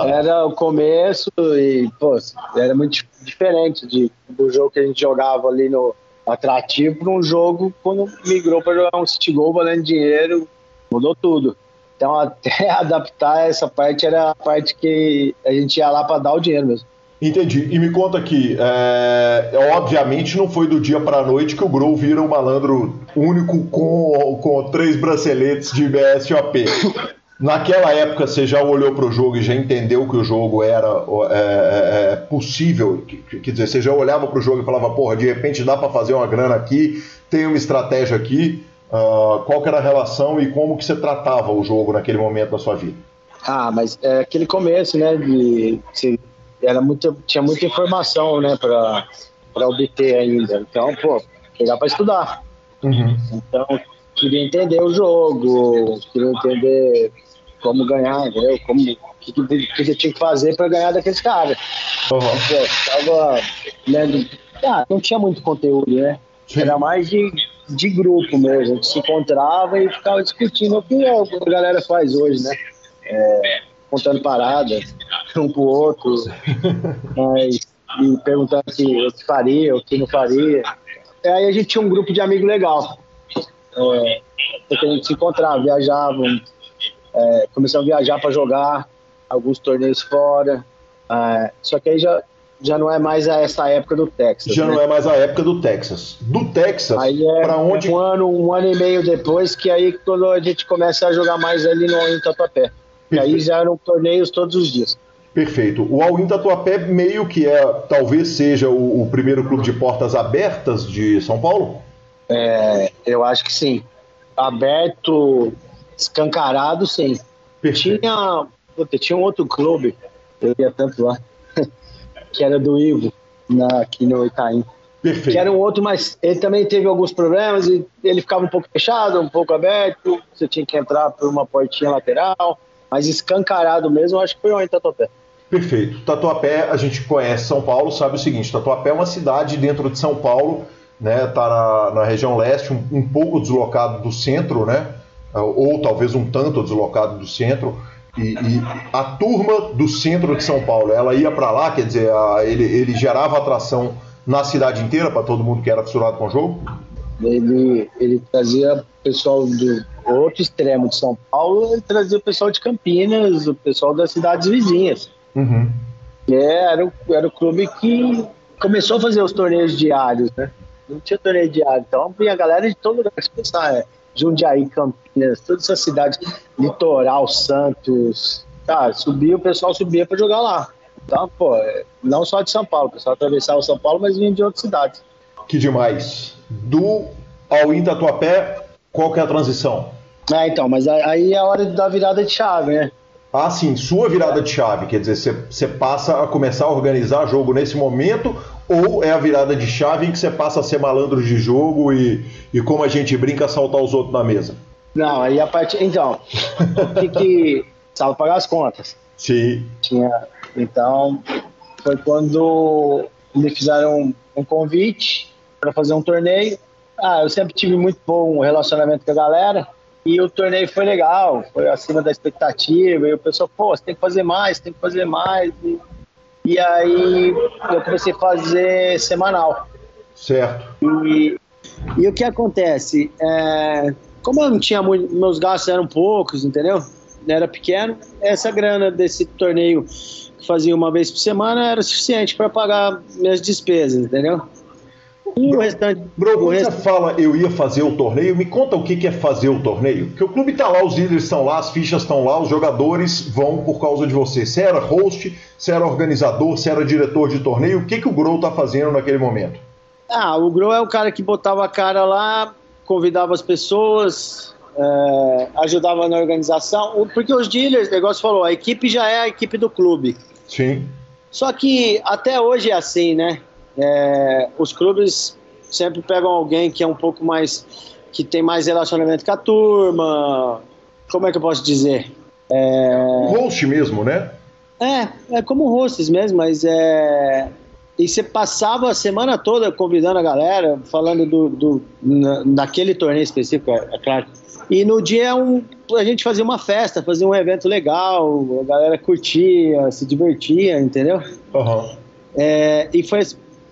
era o começo e, pô, era muito diferente de, do jogo que a gente jogava ali no atrativo para um jogo quando migrou para jogar um City Goal valendo dinheiro, mudou tudo. Então, até adaptar essa parte era a parte que a gente ia lá para dar o dinheiro mesmo. Entendi. E me conta aqui, é, obviamente não foi do dia para a noite que o Grow vira um malandro único com, com três braceletes de BSOP. Naquela época você já olhou para o jogo e já entendeu que o jogo era é, é, é possível? Quer dizer, você já olhava para o jogo e falava, porra, de repente dá para fazer uma grana aqui, tem uma estratégia aqui. Uh, qual que era a relação e como que você tratava o jogo naquele momento da sua vida? Ah, mas é aquele começo, né? De, de era muito, tinha muita informação, né, para obter ainda. Então, pô, pegar para estudar. Uhum. Então, queria entender o jogo, queria entender como ganhar, entendeu? Como que, que, que tinha que fazer para ganhar daqueles caras. Uhum. Tava lendo. Ah, não tinha muito conteúdo, né? Sim. Era mais de, de grupo mesmo. A gente se encontrava e ficava discutindo o que a galera faz hoje, né? É, contando paradas um pro outro, mas, e perguntando se o que faria, o que não faria. E aí a gente tinha um grupo de amigos legal. É, porque a gente se encontrava, viajava, é, começamos a viajar para jogar alguns torneios fora. É, só que aí já, já não é mais essa época do Texas. Já né? não é mais a época do Texas. Do Texas, é para onde? Um ano, um ano e meio depois, que aí quando a gente começa a jogar mais ali no em Tatuapé. E aí já eram torneios todos os dias. Perfeito. O All-in Tatuapé meio que é, talvez seja o, o, primeiro clube de portas abertas de São Paulo? É, eu acho que sim. Aberto, escancarado, sim. Perfeito. Tinha, puta, tinha um outro clube, eu ia tanto lá, que era do Ivo, na, aqui no Itaim. Perfeito. Que era um outro, mas ele também teve alguns problemas e ele ficava um pouco fechado, um pouco aberto, você tinha que entrar por uma portinha lateral. Mas escancarado mesmo, acho que foi o Tatuapé. Perfeito. Tatuapé, a gente conhece São Paulo, sabe o seguinte: Tatuapé é uma cidade dentro de São Paulo, né? Tá na, na região leste, um, um, pouco deslocado do centro, né? Ou talvez um tanto deslocado do centro. E, e a turma do centro de São Paulo, ela ia para lá, quer dizer, a, ele, ele gerava atração na cidade inteira para todo mundo que era fissurado com o jogo? Ele, ele trazia pessoal do outro extremo de São Paulo, ele trazia o pessoal de Campinas, o pessoal das cidades vizinhas. Uhum. É, era, o, era o clube que começou a fazer os torneios diários, né? Não tinha torneio diário, então vinha a galera de todo lugar. Se pensar, é, Jundiaí, Campinas, todas essas cidades, Litoral, Santos, tá, subia, o pessoal subia para jogar lá. Então, pô, é, não só de São Paulo, o pessoal atravessava São Paulo, mas vinha de outras cidades. Que demais. Do ao Tatuapé, qual que é a transição? Ah, então, mas aí é a hora da virada de chave, né? Ah, sim, sua virada de chave, quer dizer, você passa a começar a organizar jogo nesse momento, ou é a virada de chave em que você passa a ser malandro de jogo e, e como a gente brinca, saltar os outros na mesa? Não, aí a parte. Então, o que que. Precisava pagar as contas. Sim. Tinha. Então, foi quando me fizeram um convite para fazer um torneio. Ah, eu sempre tive muito bom relacionamento com a galera. E o torneio foi legal, foi acima da expectativa. E o pessoal, pô, você tem que fazer mais, tem que fazer mais. E, e aí eu comecei a fazer semanal. Certo. E, e o que acontece? É, como eu não tinha muito, meus gastos eram poucos, entendeu? Era pequeno, essa grana desse torneio que fazia uma vez por semana era suficiente para pagar minhas despesas, entendeu? E o restante. Bro, quando rest... você fala eu ia fazer o torneio, me conta o que é fazer o torneio. Porque o clube está lá, os líderes estão lá, as fichas estão lá, os jogadores vão por causa de você. Você era host, você era organizador, você era diretor de torneio. O que, que o Grow está fazendo naquele momento? Ah, o Grow é o cara que botava a cara lá, convidava as pessoas, é, ajudava na organização. Porque os dealers, o negócio falou, a equipe já é a equipe do clube. Sim. Só que até hoje é assim, né? É, os clubes sempre pegam alguém que é um pouco mais. que tem mais relacionamento com a turma. Como é que eu posso dizer? É... Host mesmo, né? É, é como hosts mesmo, mas é. E você passava a semana toda convidando a galera, falando do, do na, naquele torneio específico, é, é claro. E no dia um, a gente fazia uma festa, fazia um evento legal, a galera curtia, se divertia, entendeu? Uhum. É, e foi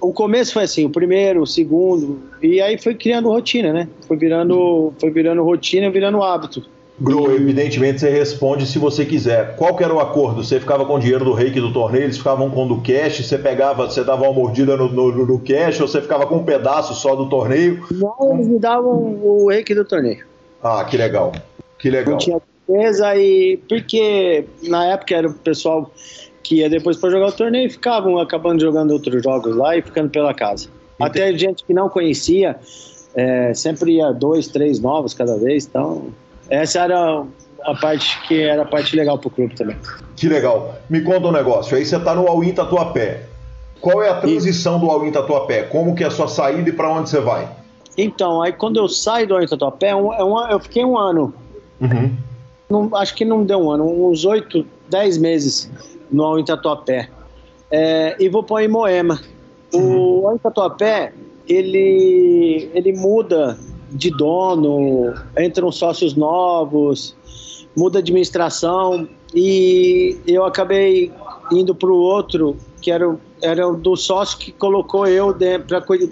o começo foi assim, o primeiro, o segundo, e aí foi criando rotina, né? Foi virando, foi virando rotina, virando hábito. Gro, evidentemente você responde se você quiser. Qual que era o acordo? Você ficava com o dinheiro do reiki do torneio, eles ficavam com o do cash, você pegava, você dava uma mordida no, no, no cash ou você ficava com um pedaço só do torneio? Não, eles me davam o reiki do torneio. Ah, que legal. Que legal. Não tinha certeza e porque na época era o pessoal que ia depois para jogar o torneio ficavam acabando jogando outros jogos lá e ficando pela casa. Entendi. Até gente que não conhecia, é, sempre ia dois, três novos cada vez, então essa era a parte que era a parte legal pro clube também. Que legal. Me conta um negócio. Aí você tá no All-in Tatuapé. Qual é a transição do All-in Tatuapé? Como que é a sua saída e para onde você vai? Então, aí quando eu saio do All-in Tatuapé, é um, é um, eu fiquei um ano. Uhum. Não, acho que não deu um ano, uns oito, dez meses no All-in Tatuapé. É, e vou para o Moema. O. All-in Tatuapé, ele, ele muda de dono, entram sócios novos, muda a administração e eu acabei indo para o outro, que era, era do sócio que colocou eu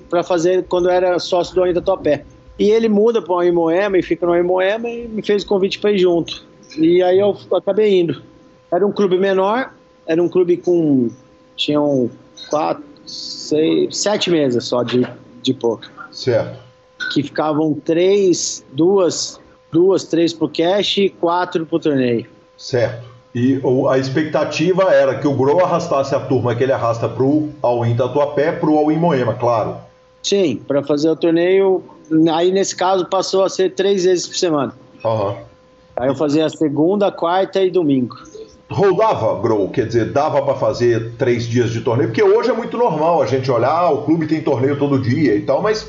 para fazer quando era sócio do Ainda Topé. E ele muda para o Imoema e fica no Imoema e me fez o convite para ir junto. E aí eu acabei indo. Era um clube menor, era um clube com. tinham quatro, seis, sete mesas só de, de poker. Certo que ficavam três, duas, duas, três pro cash e quatro pro torneio. Certo. E a expectativa era que o Grow arrastasse a turma que ele arrasta pro All-in Tatuapé, pro All-in Moema, claro. Sim, para fazer o torneio, aí nesse caso passou a ser três vezes por semana. Uhum. Aí eu fazia segunda, quarta e domingo. Rodava, Grow, quer dizer, dava para fazer três dias de torneio, porque hoje é muito normal a gente olhar, ah, o clube tem torneio todo dia e tal, mas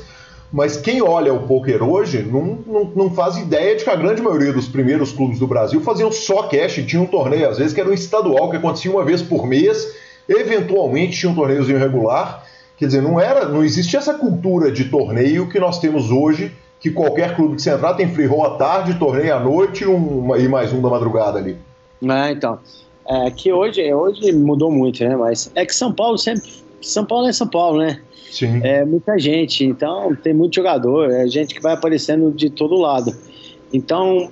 mas quem olha o poker hoje não, não, não, faz ideia de que a grande maioria dos primeiros clubes do Brasil faziam só cash, tinha um torneio, às vezes que era um estadual, que acontecia uma vez por mês, eventualmente tinha um torneiozinho regular. Quer dizer, não era, não existia essa cultura de torneio que nós temos hoje, que qualquer clube que você entrar tem free roll à tarde, torneio à noite um, e mais um da madrugada ali. É, então. É que hoje, hoje mudou muito, né? Mas é que São Paulo sempre. São Paulo é São Paulo, né? Sim. É muita gente, então tem muito jogador, é gente que vai aparecendo de todo lado. Então,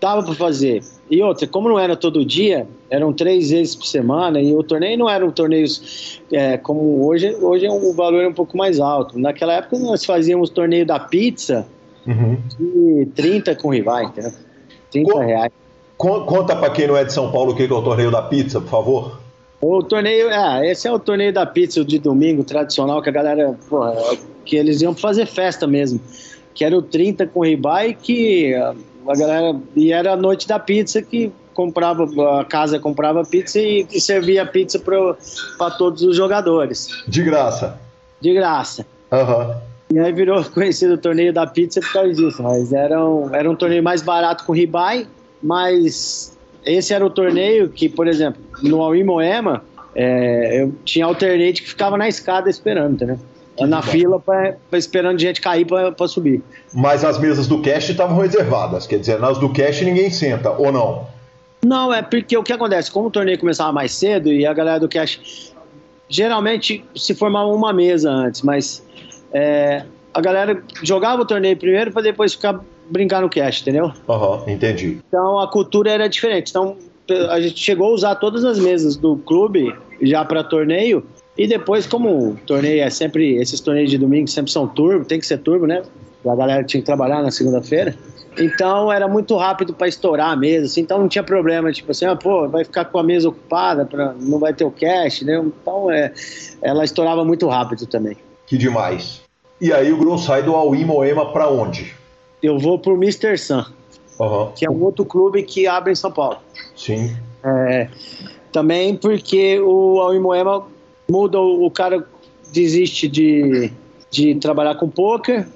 dava para fazer. E outra, como não era todo dia, eram três vezes por semana, e o torneio não eram torneios é, como hoje, hoje o valor é um pouco mais alto. Naquela época nós fazíamos torneio da pizza uhum. de 30 com rivais, entendeu? 30 Co reais. Conta para quem não é de São Paulo o que é o torneio da pizza, por favor. O torneio, é, esse é o torneio da pizza de domingo tradicional que a galera, porra, que eles iam fazer festa mesmo. Que era o 30 com ribai que a, galera e era a noite da pizza que comprava a casa comprava pizza e, e servia pizza para todos os jogadores. De graça. De graça. Uhum. E aí virou conhecido o torneio da pizza por causa disso, mas era um, era um torneio mais barato com ribai, mas esse era o torneio que, por exemplo, no Aui Moema, é, eu tinha alternate que ficava na escada esperando, entendeu? Que na fila pra, pra, esperando gente cair para subir. Mas as mesas do cash estavam reservadas, quer dizer, nas do cash ninguém senta, ou não? Não, é porque o que acontece, como o torneio começava mais cedo e a galera do cash geralmente se formava uma mesa antes, mas é, a galera jogava o torneio primeiro para depois ficar brincar no cash, entendeu? Aham, uhum, entendi. Então a cultura era diferente. Então a gente chegou a usar todas as mesas do clube já para torneio. E depois, como o torneio é sempre, esses torneios de domingo sempre são turbo, tem que ser turbo, né? A galera tinha que trabalhar na segunda-feira. Então era muito rápido para estourar a mesa, assim, então não tinha problema, tipo assim, ah, pô, vai ficar com a mesa ocupada, pra, não vai ter o cash, né? Então é, ela estourava muito rápido também. Que demais. E aí o Grow sai do Aui Moema para onde? Eu vou por Mr. Sun, uhum. que é um outro clube que abre em São Paulo. Sim. É, também porque o Alimoema muda, o, o cara desiste de, de trabalhar com poker,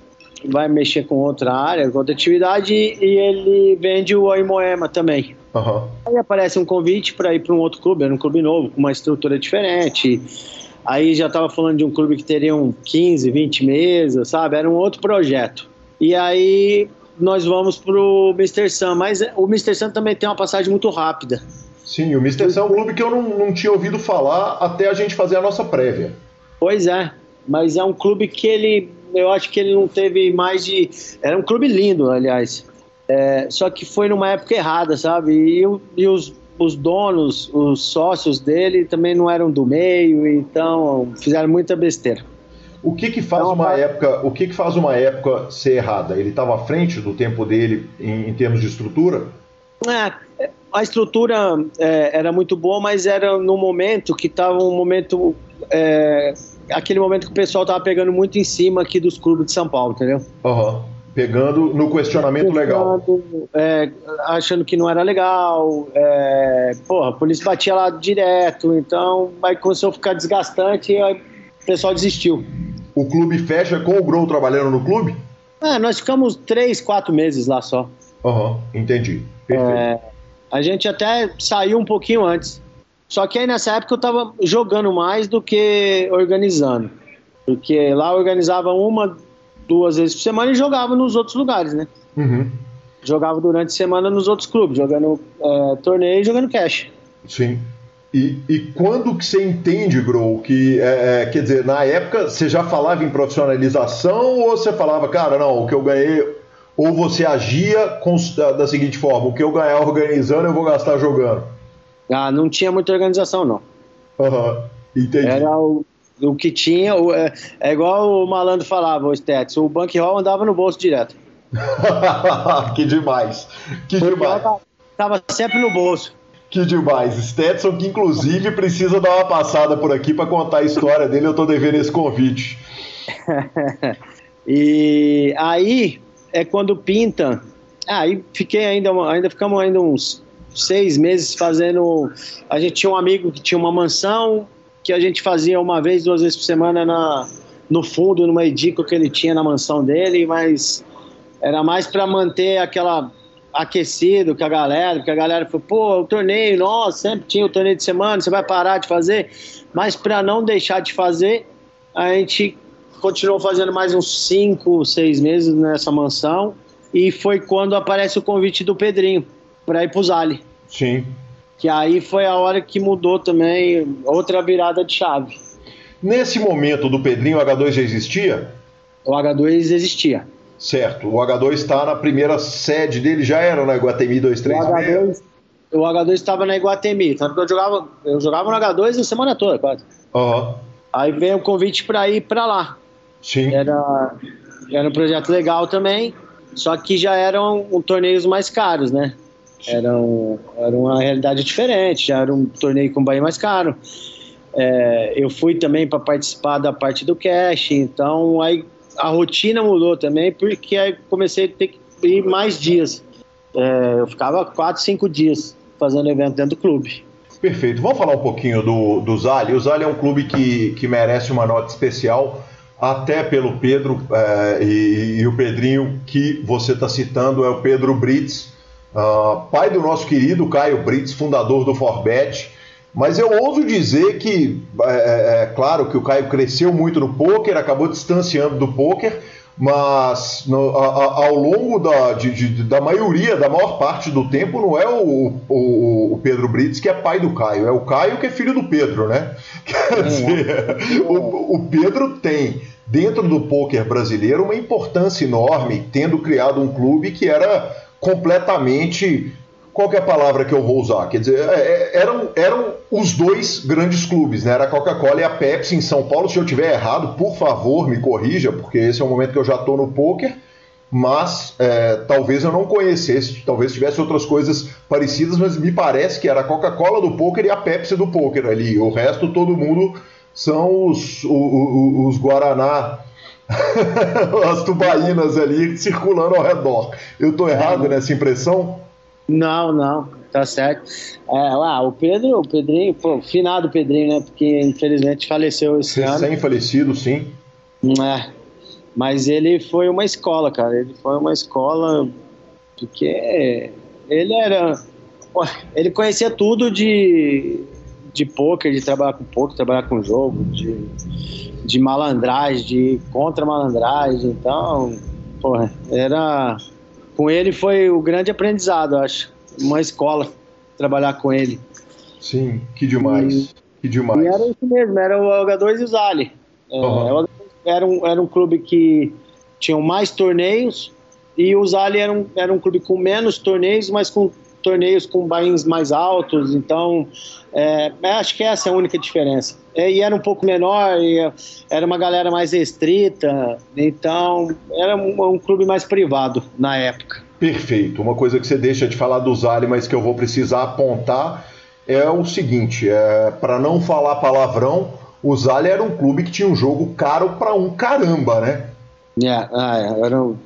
vai mexer com outra área, com outra atividade, e ele vende o Alimoema também. Uhum. Aí aparece um convite para ir para um outro clube, era um clube novo, com uma estrutura diferente. Aí já estava falando de um clube que teria um 15, 20 mesas, sabe? Era um outro projeto. E aí nós vamos pro Mr. Sam, mas o Mr. Sam também tem uma passagem muito rápida. Sim, o Mr. Sam é um clube que eu não, não tinha ouvido falar até a gente fazer a nossa prévia. Pois é, mas é um clube que ele, eu acho que ele não teve mais de. Era um clube lindo, aliás. É, só que foi numa época errada, sabe? E, e os, os donos, os sócios dele também não eram do meio, então fizeram muita besteira. O que que faz então, uma época, o que que faz uma época ser errada? Ele estava à frente do tempo dele em, em termos de estrutura? É, a estrutura é, era muito boa, mas era no momento que estava um momento é, aquele momento que o pessoal estava pegando muito em cima aqui dos clubes de São Paulo, entendeu? Uhum. Pegando no questionamento legal. É, achando que não era legal. É, porra, a polícia batia lá direto, então aí começou a ficar desgastante e aí o pessoal desistiu. O clube fecha com o Grow trabalhando no clube? É, nós ficamos três, quatro meses lá só. Aham, uhum, entendi. Perfeito. É, a gente até saiu um pouquinho antes. Só que aí nessa época eu tava jogando mais do que organizando. Porque lá eu organizava uma, duas vezes por semana e jogava nos outros lugares, né? Uhum. Jogava durante a semana nos outros clubes, jogando é, torneio e jogando cash. Sim. E, e quando que você entende, Grow, que, é, é, quer dizer, na época você já falava em profissionalização ou você falava, cara, não, o que eu ganhei, ou você agia com, da, da seguinte forma, o que eu ganhar organizando eu vou gastar jogando? Ah, não tinha muita organização, não. Uhum, entendi. Era o, o que tinha, o, é, é, igual o malandro falava, o Stets, o bankroll andava no bolso direto. que demais, que demais. Tava sempre no bolso. Que demais. Stetson, que inclusive precisa dar uma passada por aqui para contar a história dele, eu tô devendo esse convite. e aí é quando pinta. Aí fiquei ainda, ainda ficamos ainda uns seis meses fazendo. A gente tinha um amigo que tinha uma mansão que a gente fazia uma vez, duas vezes por semana na, no fundo, numa edico que ele tinha na mansão dele, mas era mais para manter aquela aquecido com a galera, porque a galera falou, pô, o torneio, nossa, sempre tinha o torneio de semana, você vai parar de fazer, mas para não deixar de fazer, a gente continuou fazendo mais uns cinco, seis meses nessa mansão, e foi quando aparece o convite do Pedrinho para ir pro Zali. Sim. Que aí foi a hora que mudou também, outra virada de chave. Nesse momento do Pedrinho, o H2 já existia? O H2 existia. Certo. O H2 está na primeira sede dele, já era na Iguatemi 236? O H2 estava na Iguatemi, tanto que eu jogava, eu jogava no H2 a semana toda, quase. Uhum. Aí veio o convite para ir para lá. Sim. Era, era um projeto legal também, só que já eram um, torneios mais caros, né? Era, um, era uma realidade diferente, já era um torneio com Bahia mais caro. É, eu fui também para participar da parte do cash, então aí a rotina mudou também, porque aí comecei a ter que ir mais dias. É, eu ficava quatro, cinco dias fazendo evento dentro do clube. Perfeito. Vamos falar um pouquinho do, do Zali. O Zali é um clube que, que merece uma nota especial, até pelo Pedro é, e, e, o Pedrinho que você está citando é o Pedro Brits, uh, pai do nosso querido Caio Brits, fundador do Forbet. Mas eu ouso dizer que, é, é, é, claro que o Caio cresceu muito no poker, acabou distanciando do poker, mas no, a, ao longo da, de, de, da maioria, da maior parte do tempo, não é o, o, o, Pedro Brits que é pai do Caio, é o Caio que é filho do Pedro, né? Quer dizer, o, o Pedro tem dentro do poker brasileiro uma importância enorme, tendo criado um clube que era completamente qual é a palavra que eu vou usar? Quer dizer, é, é, eram, eram os dois grandes clubes, né? Era a Coca-Cola e a Pepsi em São Paulo. Se eu tiver errado, por favor, me corrija, porque esse é o momento que eu já estou no poker. Mas é, talvez eu não conhecesse, talvez tivesse outras coisas parecidas, mas me parece que era a Coca-Cola do poker e a Pepsi do poker ali. O resto, todo mundo são os, os, os Guaraná as tubainas ali circulando ao redor. Eu estou errado é, nessa impressão? Não, não, tá certo. É, lá, o Pedro, o Pedrinho, pô, finado Pedrinho, né? Porque infelizmente faleceu esse Recém ano. Sem falecido, sim. É. Mas ele foi uma escola, cara. Ele foi uma escola porque ele era. Ele conhecia tudo de, de poker, de trabalhar com poker, trabalhar com jogo, de, de malandragem, de contra-malandragem. Então, porra, era com ele foi o grande aprendizado, acho. Uma escola trabalhar com ele. Sim, que demais. E, que demais. E era isso mesmo, era o H2 e o Zali. Uhum. Era, um, era um clube que tinham mais torneios e o Zali era um, era um clube com menos torneios, mas com torneios com bains mais altos, então é, acho que essa é a única diferença. E era um pouco menor, era uma galera mais restrita, então era um, um, clube mais privado na época. Perfeito. Uma coisa que você deixa de falar do Zali, mas que eu vou precisar apontar é o seguinte: é, para não falar palavrão, o Zali era um clube que tinha um jogo caro para um caramba, né? É, é era um,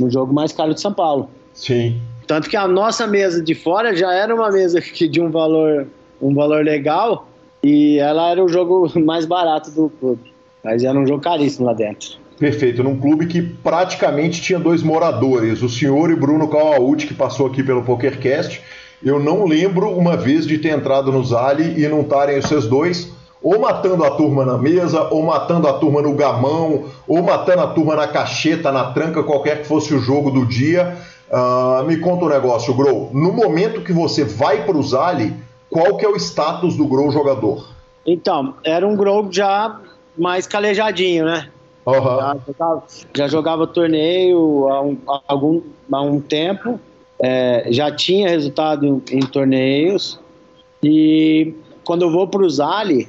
um jogo mais caro de São Paulo. Sim. Tanto que a nossa mesa de fora já era uma mesa que de um valor, um valor legal e ela era o jogo mais barato do clube. Mas era um jogo caríssimo lá dentro. Perfeito, num clube que praticamente tinha dois moradores, o senhor e Bruno Kawauchi, que passou aqui pelo PokerCast. Eu não lembro uma vez de ter entrado no Zali e não estarem esses dois ou matando a turma na mesa, ou matando a turma no gamão, ou matando a turma na cacheta, na tranca, qualquer que fosse o jogo do dia. Uh, me conta um negócio, Grow. No momento que você vai para o Zali, qual que é o status do Grow jogador? Então, era um Grow já mais calejadinho, né? Uhum. Já, jogava, já, jogava, torneio há um, há algum, há um tempo, é, já tinha resultado em, em, torneios, e quando eu vou para o Zali,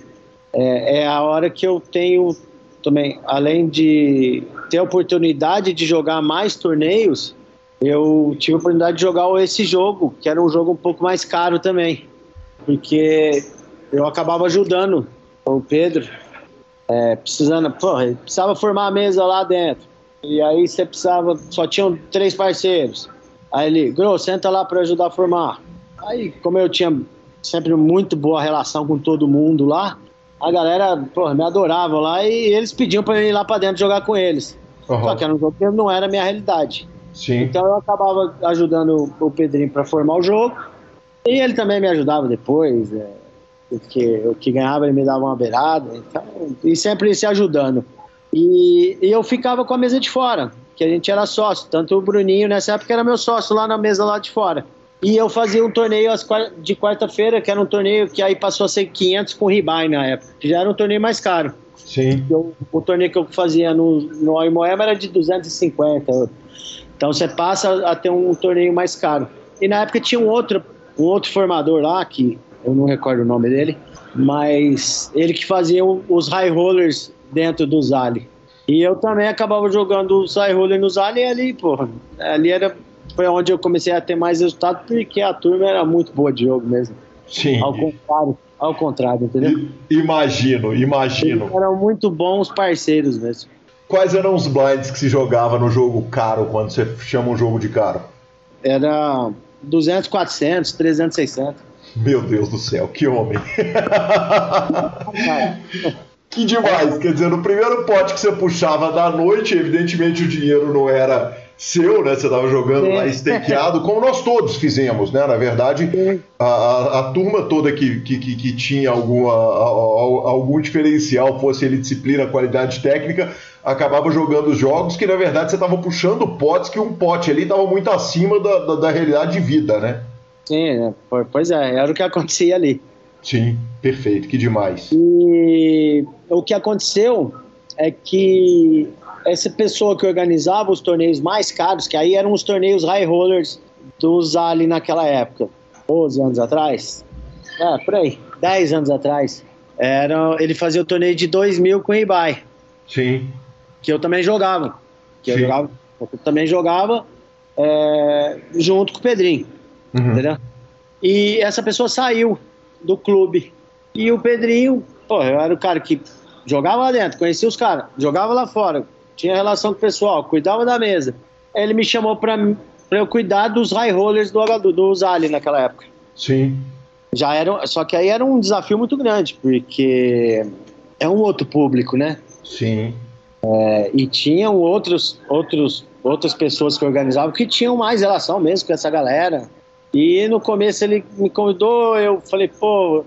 é, é a hora que eu tenho também, além de ter a oportunidade de jogar mais torneios, eu tive a oportunidade de jogar esse jogo, que era um jogo um pouco mais caro também, porque eu acabava ajudando o Pedro, é, precisando, porra, precisava formar a mesa lá dentro, e aí você precisava, só tinham três parceiros, aí ele, Gro, senta lá para ajudar a formar. Aí, como eu tinha sempre muito boa relação com todo mundo lá, a galera, porra, me adorava lá e eles pediam para eu ir lá para dentro jogar com eles. Uhum. Só que era um jogo que não era a minha realidade. Sim. Então eu acabava ajudando o Pedrinho para formar o jogo e ele também me ajudava depois, é, porque o que ganhava ele me dava uma beirada, então, e sempre se ajudando. E, e, eu ficava com a mesa de fora, que a gente era sócio, tanto o Bruninho nessa época era meu sócio lá na mesa lá de fora. E eu fazia um torneio de quarta-feira, que era um torneio que aí passou a ser 500 com ribai na época, que já era um torneio mais caro. Sim. Eu, o torneio que eu fazia no, no Aimoema era de 250. Então você passa a ter um torneio mais caro. E na época tinha um outro, um outro formador lá, que eu não recordo o nome dele, mas ele que fazia os high rollers dentro do Zali. E eu também acabava jogando os high rollers no Zali e ali, porra, ali era, foi onde eu comecei a ter mais resultado, porque a turma era muito boa de jogo mesmo. Sim. Ao contrário, ao contrário, entendeu? Imagino, imagino. Eles eram muito bons parceiros mesmo. Quais eram os blinds que se jogava no jogo caro, quando você chama um jogo de caro? Era 200, 400, 300, 600. Meu Deus do céu, que homem! que demais! Quer dizer, no primeiro pote que você puxava da noite, evidentemente o dinheiro não era seu, né? Você estava jogando Sim. lá estakeado, como nós todos fizemos, né? Na verdade, a, a, a, turma toda que, que, que tinha alguma, a, algum diferencial, fosse ele disciplina, qualidade técnica, acabava jogando os jogos que, na verdade, você estava puxando potes que um pote ali estava muito acima da, da, da, realidade de vida, né? Sim, né? pois é, era o que acontecia ali. Sim, perfeito, que demais. E o que aconteceu é que essa pessoa que organizava os torneios mais caros, que aí eram os torneios high rollers do Zali naquela época, 12 anos atrás, é, por aí, 10 anos atrás, era, ele fazia o torneio de 2 mil com o Ibai. Sim. Que eu também jogava. Que eu, jogava, eu também jogava é, junto com o Pedrinho. Uhum. Entendeu? E essa pessoa saiu do clube. E o Pedrinho, pô, eu era o cara que jogava lá dentro, conhecia os caras, jogava lá fora, tinha relação com o pessoal, cuidava da mesa. Ele me chamou para eu cuidar dos high rollers do, do, do Zali naquela época. Sim. Já era, só que aí era um desafio muito grande, porque é um outro público, né? Sim. É, e tinham outros, outros, outras pessoas que organizavam que tinham mais relação mesmo com essa galera. E no começo ele me convidou, eu falei, pô,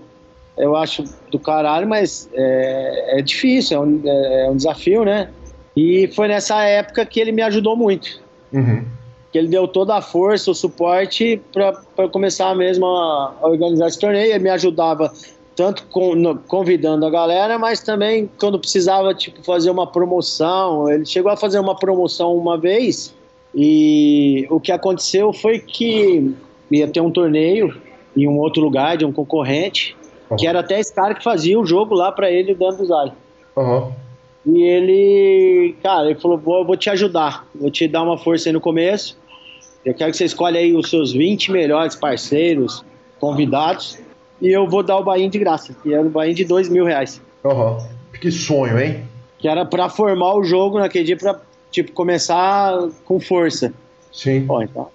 eu acho do caralho, mas é, é difícil, é um, é, é um desafio, né? E foi nessa época que ele me ajudou muito. Uhum. Que ele deu toda a força, o suporte para começar mesmo a, a, organizar esse torneio. Ele me ajudava tanto convidando a galera, mas também quando precisava tipo fazer uma promoção. Ele chegou a fazer uma promoção uma vez E o que aconteceu foi que ia ter um torneio em um outro lugar de um concorrente, uhum. que era até esse cara que fazia o jogo lá para ele dando do Zali. Uhum. E ele, cara, ele falou: vou, vou te ajudar, vou te dar uma força aí no começo. Eu quero que você escolha aí os seus 20 melhores parceiros, convidados, e eu vou dar o Bahia de graça, que era o Bahia de 2 mil reais. Uhum. Que sonho, hein? Que era para formar o jogo naquele dia, pra, tipo, começar com força. Sim. Pô, então,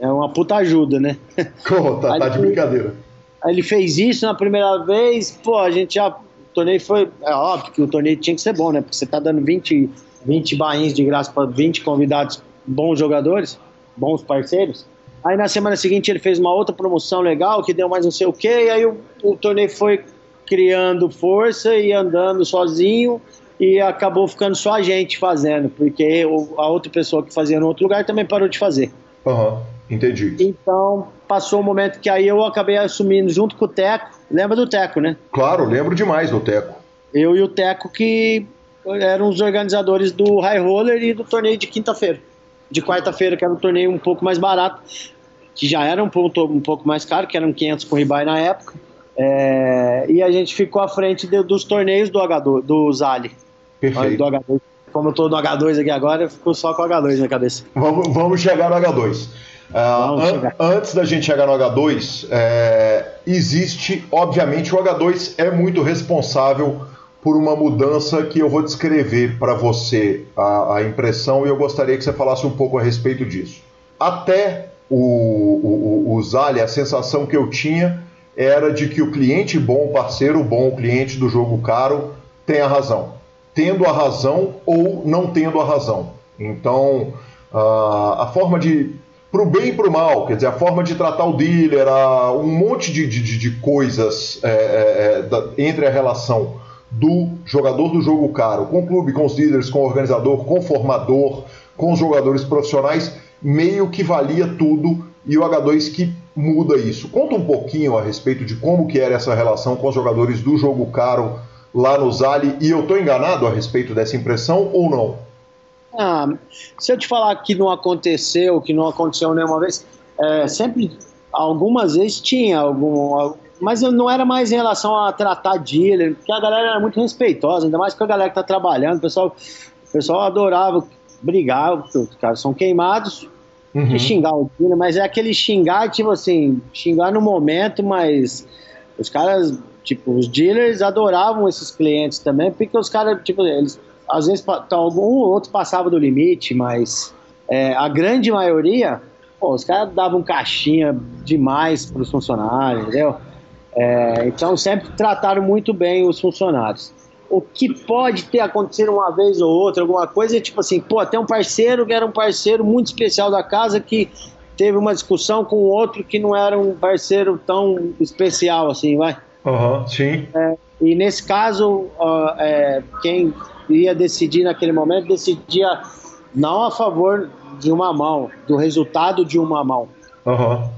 é uma puta ajuda, né? Pô, tá, tá de brincadeira. Aí ele fez isso na primeira vez, pô, a gente já. O torneio foi. É óbvio que o torneio tinha que ser bom, né? Porque você tá dando 20, 20 bains de graça para 20 convidados bons jogadores, bons parceiros. Aí na semana seguinte ele fez uma outra promoção legal que deu mais não sei o que, e aí o, o torneio foi criando força e andando sozinho e acabou ficando só a gente fazendo, porque a outra pessoa que fazia no outro lugar também parou de fazer. Uhum. Entendi. Então, passou um momento que aí eu acabei assumindo junto com o Teco. Lembra do Teco, né? Claro, lembro demais do Teco. Eu e o Teco que eram os organizadores do High Roller e do torneio de quinta-feira. De quarta-feira, que era um torneio um pouco mais barato, que já era um pouco, um pouco mais caro, que eram 500 com ribai na época. É, e a gente ficou à frente de, dos torneios do, H2, do Zali. Perfeito. Do H2. Como eu tô no H2 aqui agora, eu fico só com o H2 na cabeça. Vamos, vamos chegar no H2. Uh, an antes da gente chegar no H2, é, existe, obviamente, o H2 é muito responsável por uma mudança que eu vou descrever para você a, a, impressão e eu gostaria que você falasse um pouco a respeito disso. Até o, o, o Zali, a sensação que eu tinha era de que o cliente bom, o parceiro bom, o cliente do jogo caro, tem a razão. Tendo a razão ou não tendo a razão. Então, uh, a forma de para o bem e para o mal, quer dizer, a forma de tratar o dealer, a, um monte de, de, de coisas é, é, é, da, entre a relação do jogador do jogo caro com o clube, com os dealers, com o organizador, com o formador, com os jogadores profissionais, meio que valia tudo e o H2 que muda isso. Conta um pouquinho a respeito de como que era essa relação com os jogadores do jogo caro lá no Zali e eu estou enganado a respeito dessa impressão ou não? Ah, se eu te falar que não aconteceu, que não aconteceu nenhuma vez, é, sempre, algumas vezes tinha algum, mas não era mais em relação a tratar dealer, porque a galera era muito respeitosa, ainda mais com a galera que tá trabalhando, o pessoal, o pessoal adorava brigar, porque os caras são queimados, uhum. de xingar o dealer, mas é aquele xingar, tipo assim, xingar no momento, mas os caras, tipo, os dealers adoravam esses clientes também, porque os caras, tipo, eles às vezes algum ou outro passava do limite, mas é, a grande maioria, pô, os caras davam caixinha demais para os funcionários, entendeu? É, então sempre trataram muito bem os funcionários. O que pode ter acontecido uma vez ou outra, alguma coisa, é tipo assim, pô, tem um parceiro que era um parceiro muito especial da casa que teve uma discussão com outro que não era um parceiro tão especial assim, vai? Uhum, sim. É, e nesse caso, uh, é, quem ia decidir naquele momento, decidia não a favor de uma mão, do resultado de uma mão, uhum.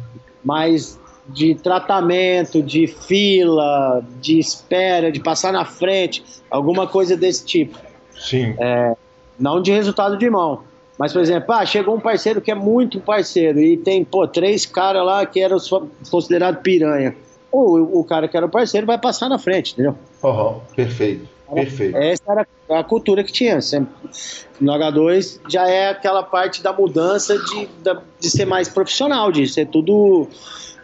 mas de tratamento, de fila, de espera, de passar na frente, alguma coisa desse tipo. Sim. É, não de resultado de mão. Mas, por exemplo, ah, chegou um parceiro que é muito parceiro e tem, pô, três caras lá que eram considerados piranha. O, o cara que era o parceiro vai passar na frente, entendeu? Uhum, perfeito. Perfeito. Essa era a cultura que tinha. No H2 já é aquela parte da mudança de, de ser mais profissional, de ser tudo.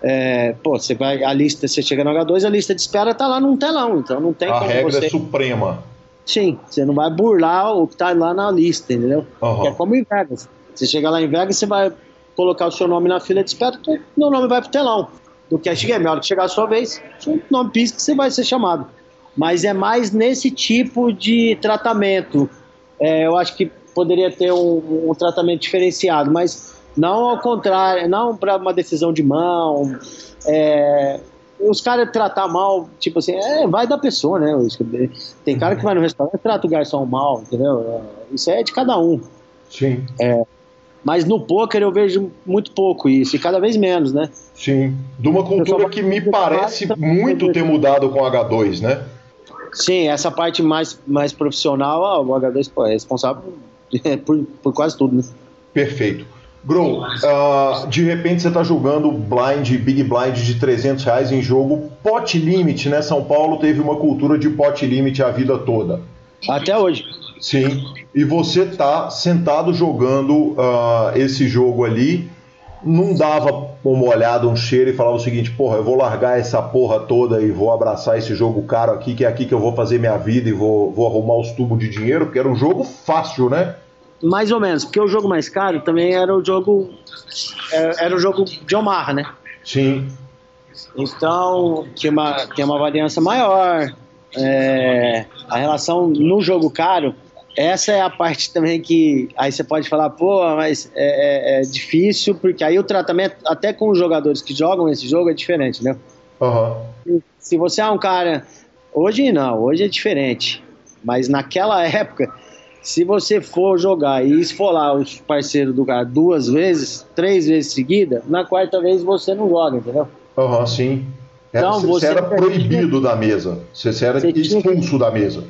É, pô, você vai, a lista, você chega no H2, a lista de espera tá lá num telão, então não tem a como regra você... suprema. Sim, você não vai burlar o que tá lá na lista, entendeu? Uhum. É como em Vegas. Você chega lá em Vegas, você vai colocar o seu nome na fila de espera, o seu nome vai pro telão. Do cash game, a hora que chegar a sua vez, seu nome pisca, você vai ser chamado mas é mais nesse tipo de tratamento. É, eu acho que poderia ter um, um, tratamento diferenciado, mas não ao contrário, não para uma decisão de mão. É, os caras tratar mal, tipo assim, é, vai da pessoa, né? Tem cara que vai no restaurante e trata o garçom mal, entendeu? É, isso é de cada um. Sim. É, mas no poker eu vejo muito pouco isso, e cada vez menos, né? Sim. De uma cultura que me parece muito ter mudado com H2, né? Sim, essa parte mais, mais profissional, o H2 pô, é responsável por, por quase tudo, né? Perfeito. Grow, uh, de repente você está jogando blind, big blind de 300 reais em jogo pot limit, né? São Paulo teve uma cultura de pot limit a vida toda. Até hoje. Sim. E você tá sentado jogando uh, esse jogo ali, não dava uma olhada, um cheiro e falava o seguinte: porra, eu vou largar essa porra toda e vou abraçar esse jogo caro aqui, que é aqui que eu vou fazer minha vida e vou, vou arrumar os tubos de dinheiro, porque era um jogo fácil, né? Mais ou menos, porque o jogo mais caro também era o jogo. Era, era o jogo de Omar, né? Sim. Então, tinha uma, tinha uma variância maior. É, a relação no jogo caro, essa é a parte também que aí você pode falar, pô, mas é, é, é difícil, porque aí o tratamento, até com os jogadores que jogam esse jogo, é diferente, né? Uhum. Se você é um cara. Hoje não, hoje é diferente. Mas naquela época, se você for jogar e esfolar os parceiros do cara duas vezes, três vezes seguida, na quarta vez você não joga, entendeu? Aham, uhum, sim. Era, então, você, era proibido da mesa. Você, você era você expulso tinha... da mesa.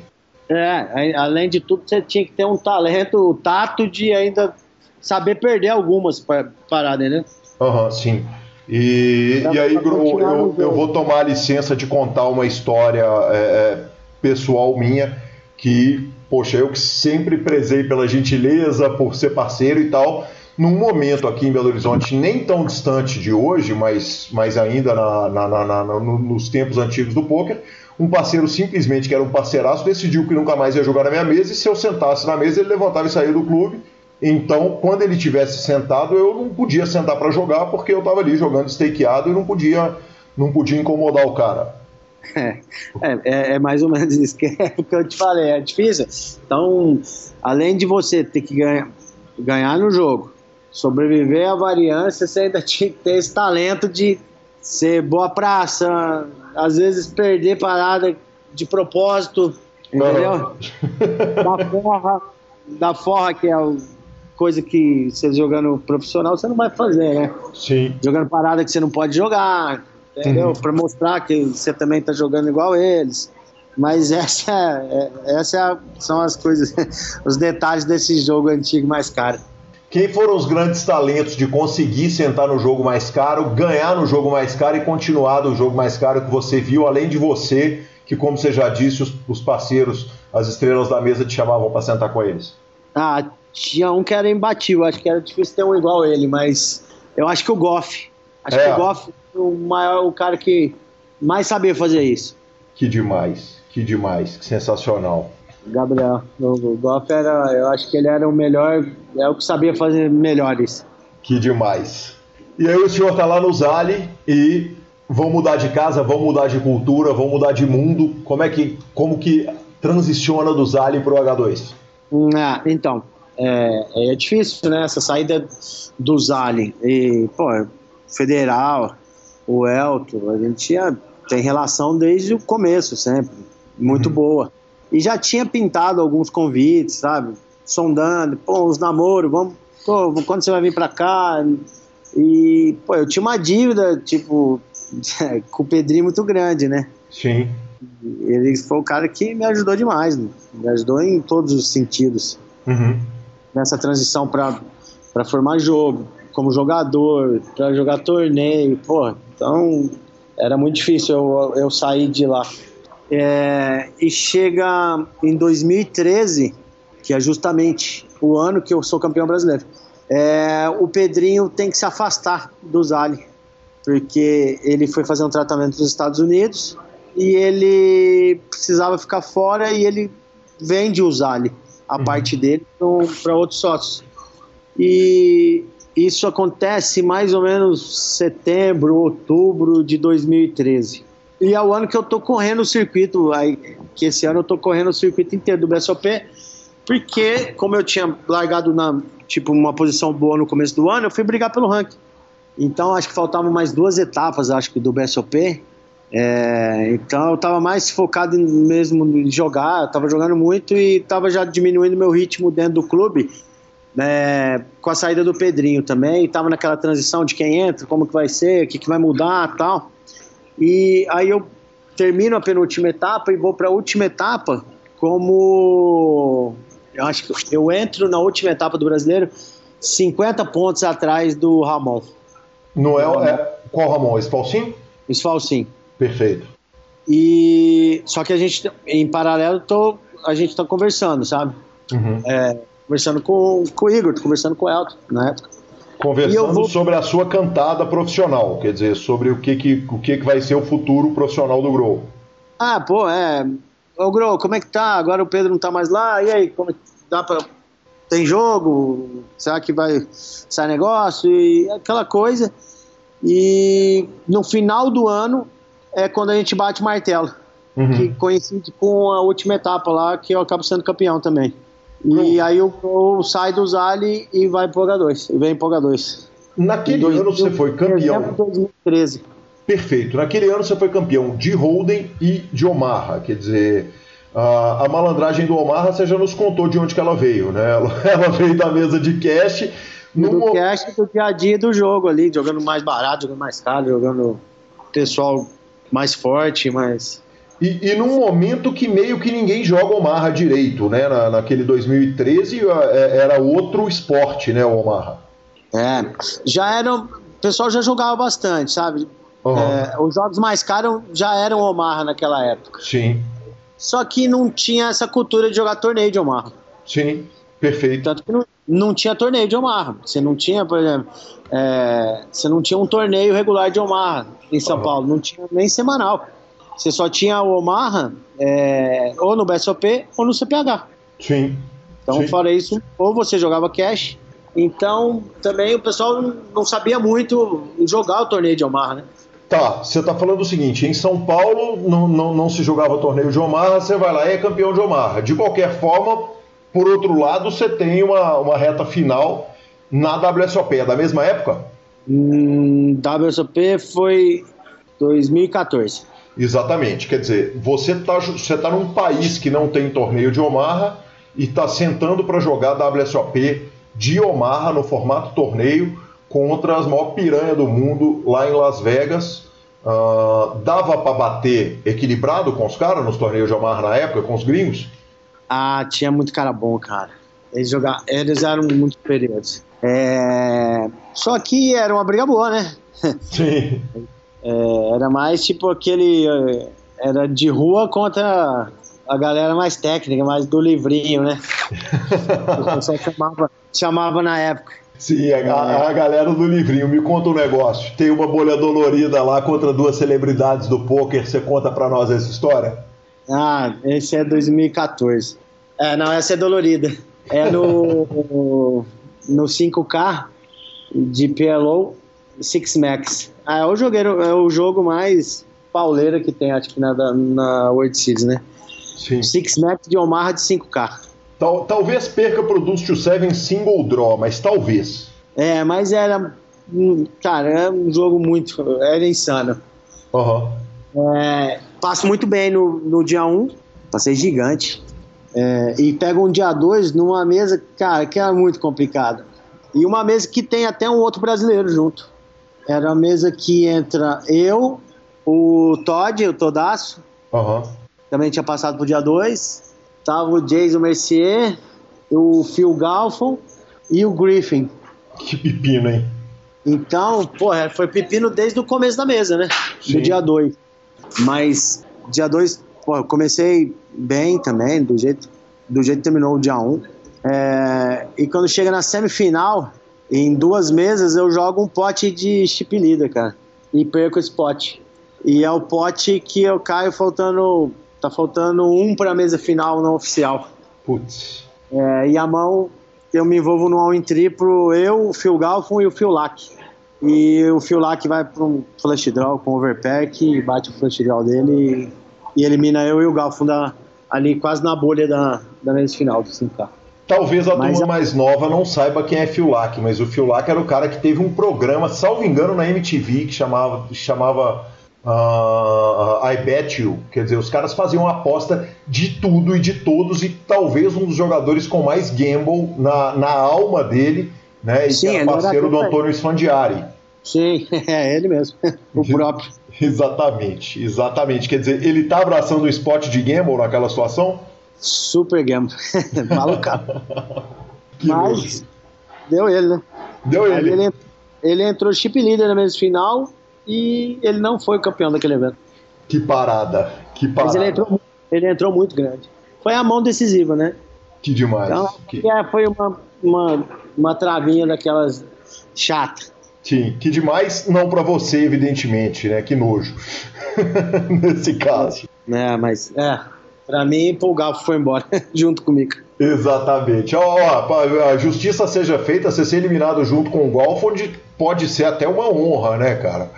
É, além de tudo, você tinha que ter um talento, o tato de ainda saber perder algumas paradas, né? Aham, uhum, sim. E, e aí, Gru, eu, eu, vou tomar a licença de contar uma história é, é pessoal minha que poxa, eu que sempre prezei pela gentileza, por ser parceiro e tal, num momento aqui em Belo Horizonte, nem tão distante de hoje, mas, mas ainda na, na, na, nos tempos antigos do poker, um parceiro simplesmente, que era um parceiraço, decidiu que nunca mais ia jogar na minha mesa, e se eu sentasse na mesa, ele levantava e saía do clube. Então, quando ele tivesse sentado, eu não podia sentar para jogar, porque eu estava ali jogando stakeado e não podia, não podia incomodar o cara. É, é, é, mais ou menos isso que, é, que eu te falei, é difícil. Então, além de você ter que ganhar, ganhar no jogo, sobreviver à variância, você ainda tinha que ter esse talento de ser boa praça, às vezes perder parada de propósito, entendeu? da forra, da forra que é a coisa que você jogando profissional você não vai fazer, né? Sim. Jogando parada que você não pode jogar, entendeu? Uhum. Para mostrar que você também está jogando igual eles. Mas essa, é, essa é são as coisas, os detalhes desse jogo antigo mais caro. Quem foram os grandes talentos de conseguir sentar no jogo mais caro, ganhar no jogo mais caro e continuar do jogo mais caro que você viu, além de você, que como você já disse, os, os parceiros, as estrelas da mesa te chamavam para sentar com eles? Ah, tinha um que era imbatível, acho que era difícil ter um igual ele, mas eu acho que o Goff. Acho é. que o Goff o maior, o cara que mais sabia fazer isso. Que demais, que demais, que sensacional. Gabriel, o Goff era, eu acho que ele era o melhor, é o que sabia fazer melhores. Que demais. E aí o senhor tá lá no Zali e vão mudar de casa, vão mudar de cultura, vão mudar de mundo. Como é que, como que transiciona do Zali pro H2? Ah, então, é, é difícil, né? Essa saída do Zali. E, pô, federal, o Elton, a gente tinha, tem relação desde o começo sempre, muito uhum. boa. E já tinha pintado alguns convites, sabe? Sondando, pô, os namoros, vamos, pô, quando você vai vir pra cá? E, pô, eu tinha uma dívida, tipo, com o Pedrinho muito grande, né? Sim. Ele foi o cara que me ajudou demais, né? me ajudou em todos os sentidos. Uhum. Nessa transição para formar jogo, como jogador, para jogar torneio, pô, então era muito difícil eu, eu sair de lá. É, e chega em 2013, que é justamente o ano que eu sou campeão brasileiro. É, o Pedrinho tem que se afastar do Zali, porque ele foi fazer um tratamento nos Estados Unidos e ele precisava ficar fora e ele vende o Zali, a uhum. parte dele, para outros sócios. E isso acontece mais ou menos setembro, outubro de 2013. E é o ano que eu tô correndo o circuito, aí, que esse ano eu tô correndo o circuito inteiro do BSOP, porque como eu tinha largado na tipo uma posição boa no começo do ano, eu fui brigar pelo ranking. Então acho que faltavam mais duas etapas, acho que do BSOP. É, então eu estava mais focado mesmo em jogar, estava jogando muito e estava já diminuindo meu ritmo dentro do clube né, com a saída do Pedrinho também, estava naquela transição de quem entra, como que vai ser, o que, que vai mudar tal. E aí eu termino a penúltima etapa e vou para a última etapa como eu acho que eu entro na última etapa do brasileiro 50 pontos atrás do Ramon. Noel é. Qual Ramon? Esse Falsim? Esse Falsim. Perfeito. E só que a gente, em paralelo, tô, a gente tá conversando, sabe? Uhum. É, conversando com, com o Igor, conversando com o Elton na época. Conversando vou... sobre a sua cantada profissional, quer dizer, sobre o que, que, o que, que vai ser o futuro profissional do Grow. Ah, pô, é. Ô, Grow, como é que tá? Agora o Pedro não tá mais lá, e aí, como é dá pra. Tem jogo? Será que vai sair negócio? E aquela coisa. E no final do ano é quando a gente bate martelo. Uhum. Que coincide com a última etapa lá, que eu acabo sendo campeão também. E aí o Gol sai do Zali e vai pro H2, e vem pro H2. Naquele dois, ano você foi campeão. 2013. Perfeito. Naquele ano você foi campeão de Holden e de Omaha. Quer dizer, a, a malandragem do Omaha você já nos contou de onde que ela veio, né? Ela, ela veio da mesa de cash. No do cash do dia a dia do jogo ali, jogando mais barato, jogando mais caro, jogando pessoal mais forte, mais e, e num momento que meio que ninguém joga Omaha direito, né? Na, naquele 2013 é, era outro esporte, né, o Omaha? É, já era. O pessoal já jogava bastante, sabe? Uhum. É, os jogos mais caros já eram Omaha naquela época. Sim. Só que não tinha essa cultura de jogar torneio de Omaha. Sim, perfeito. Tanto que não, não tinha torneio de Omaha. Você não tinha, por exemplo, é, você não tinha um torneio regular de Omaha em São uhum. Paulo, não tinha nem semanal. Você só tinha o Omaha é, ou no BSOP ou no CPH. Sim. Então, Sim. fora isso, ou você jogava cash. Então, também o pessoal não sabia muito jogar o torneio de Omaha, né? Tá, você tá falando o seguinte: em São Paulo não, não, não se jogava torneio de Omaha, você vai lá e é campeão de Omaha. De qualquer forma, por outro lado, você tem uma, uma reta final na WSOP. É da mesma época? Hum, WSOP foi 2014. Exatamente. Quer dizer, você está você tá num país que não tem torneio de Omaha e está sentando para jogar WSOP de Omaha no formato torneio contra as maiores piranhas do mundo lá em Las Vegas. Uh, dava para bater equilibrado com os caras nos torneios de Omaha na época, com os gringos? Ah, tinha muito cara bom, cara. Eles, jogavam, eles eram muito superiores. É... Só que era uma briga boa, né? Sim. É, era mais tipo aquele. É, era de rua contra a galera mais técnica, mais do livrinho, né? o pessoal chamava, chamava na época. Sim, a, a, a, galera do livrinho. Me conta um negócio. Tem uma bolha dolorida lá contra duas celebridades do poker. Você conta para nós essa história? Ah, esse é 2014. É, não, essa é dolorida. É no, no 5K de PLO Six Max. Ah, é o, jogueiro, é o jogo mais pauleira que tem, acho que na, na World Series, né? Sim. Six Max de Omaha de 5K. Tal, talvez perca pro Dust to Seven single draw, mas talvez. É, mas era. Hum, cara, era um jogo muito. Era insano. Uhum. É, passo muito bem no, no dia 1, um, passei gigante. É, e pego um dia 2 numa mesa, cara, que era muito complicado. E uma mesa que tem até um outro brasileiro junto. Era a mesa que entra eu, o Todd, o Todaço. Uhum. Também tinha passado pro dia 2. Tava o Jason Mercier, o Phil Galfon e o Griffin. Que pepino, hein? Então, porra, foi pepino desde o começo da mesa, né? Sim. Do dia 2. Mas dia 2, porra, comecei bem também, do jeito, do jeito que terminou o dia 1. Um. É, e quando chega na semifinal, em duas mesas eu jogo um pote de chip leader, cara. E perco esse pote. E é o pote que eu caio faltando. Tá faltando um para a mesa final não oficial. Putz. É, e a mão, eu me envolvo no all-in triplo, eu, o Phil Galfon e o Phil Lack. E o Phil Lack vai para um flash draw com overpack, bate o flash draw dele e, e elimina eu e o Galfon da, ali quase na bolha da, da mesa final do 5K. Talvez a mas turma a... mais nova não saiba quem é Phil Lack, mas o Phil Lack era o cara que teve um programa, salvo engano, na MTV que chamava, chamava uh, I Bet You. Quer dizer, os caras faziam aposta de tudo e de todos, e talvez um dos jogadores com mais gamble na, na alma dele, né? E Sim, era parceiro do Antônio Sfandiari. Sim, é ele mesmo, o próprio. Exatamente, exatamente. Quer dizer, ele tá abraçando o spot de gamble naquela situação? Super Gamble. Malucado. Mas deu ele, né? Deu ele. ele. Ele entrou chip líder na mesa final e ele não foi campeão daquele evento. Que parada, que parada. Mas ele entrou, ele entrou muito grande. Foi a mão decisiva, né? Que demais. Então, que... É, foi uma, uma, uma travinha daquelas chata. Sim, que demais não para você, evidentemente, né? Que nojo. Nesse caso. É, mas é, para mim, o Galfo foi embora junto comigo. Exatamente. Ó, ó, a justiça seja feita, você ser eliminado junto com o Golf, onde pode ser até uma honra, né, cara?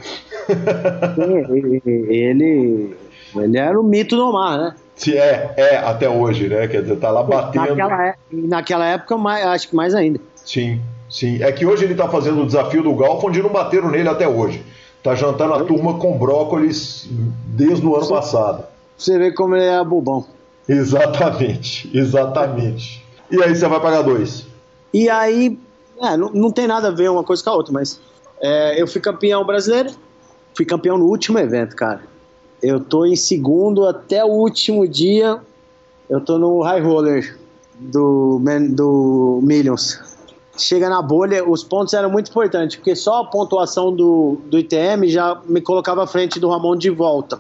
ele, ele era o mito do mar, né? Se é, é até hoje, né? Quer dizer, tá lá batendo. Naquela, é, naquela época, mais, acho que mais ainda. Sim, sim. É que hoje ele tá fazendo o desafio do Golf, onde não bateram nele até hoje. Tá jantando a turma com brócolis desde o ano Sim. passado. Você vê como ele é bobão. Exatamente, exatamente. E aí você vai pagar dois. E aí, é, não, não tem nada a ver uma coisa com a outra, mas é, eu fui campeão brasileiro, fui campeão no último evento, cara. Eu tô em segundo até o último dia, eu tô no high roller do, do Millions. Chega na bolha, os pontos eram muito importantes, porque só a pontuação do, do ITM já me colocava à frente do Ramon de volta.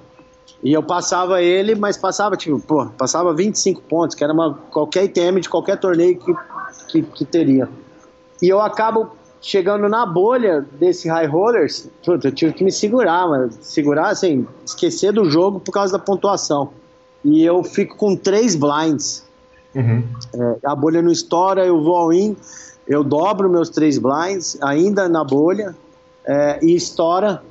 E eu passava ele, mas passava, tipo, pô, passava 25 pontos, que era uma, qualquer ITM de qualquer torneio que, que, que teria. E eu acabo chegando na bolha desse high rollers, puta, eu tive que me segurar, mas segurar, assim, esquecer do jogo por causa da pontuação. E eu fico com três blinds. Uhum. É, a bolha não estoura, eu vou all in, eu dobro meus três blinds, ainda na bolha, é, e estoura,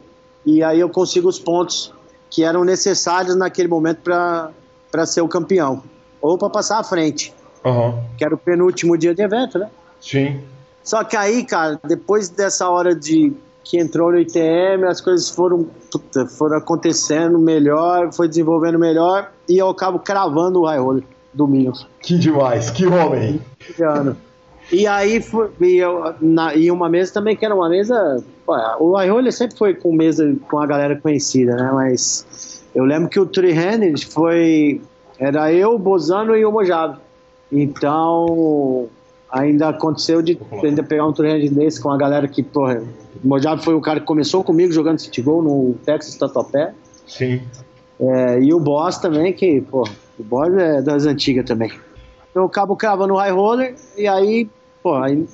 e aí eu consigo os pontos que eram necessários naquele momento para ser o campeão, ou para passar à frente, Uhum. que era o penúltimo dia de evento, né? Sim. Só que aí, cara, depois dessa hora de que entrou no ITM, as coisas foram, puta, foram acontecendo melhor, foi desenvolvendo melhor, e eu acabo cravando o high roller do Minions. Que demais, que homem. esse ano. E aí, foi, e, eu, na, e uma mesa também que era uma mesa. pô, O high roller sempre foi com mesa com a galera conhecida, né? Mas eu lembro que o three-handed foi. Era eu, Bozano e o Mojave. Então, ainda aconteceu de ainda pegar um three-handed desse com a galera que, porra. O Mojave foi o cara que começou comigo jogando City Goal no Texas Tatuapé. Sim. É, e o Boss também, que, pô, o Boss é das antigas também. Eu acabo cravando o high roller e aí, pô, aí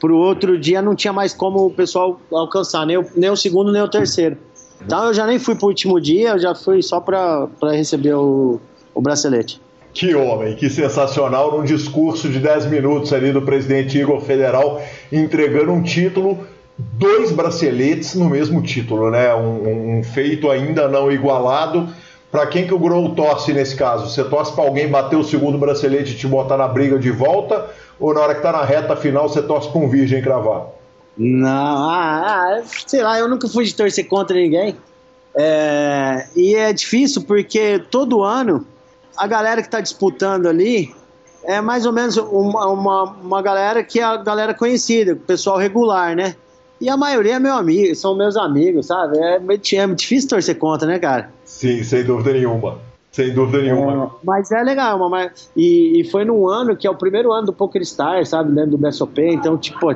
pro outro dia não tinha mais como o pessoal alcançar, nem o, nem o segundo, nem o terceiro. Então eu já nem fui pro último dia, eu já fui só pra, receber o, o bracelete. Que homem, que sensacional num discurso de 10 minutos ali do presidente Igor Federal entregando um título, dois braceletes no mesmo título, né? Um, um feito ainda não igualado. Para quem que o Grow torce nesse caso? Você torce para alguém bater o segundo bracelete e te botar na briga de volta? Ou na hora que tá na reta final você torce para um virgem cravar? Não, ah, ah, sei lá, eu nunca fui de torcer contra ninguém. É, e é difícil porque todo ano a galera que está disputando ali é mais ou menos uma, uma, uma galera que é a galera conhecida, o pessoal regular, né? E a maioria é meu amigo, são meus amigos, sabe? É, é difícil torcer contra, né, cara? Sim, sem dúvida nenhuma. Sem dúvida nenhuma. É, mas é legal, mas- e, e foi num ano que é o primeiro ano do Poker Star, sabe, dentro do BSOP, então, tipo,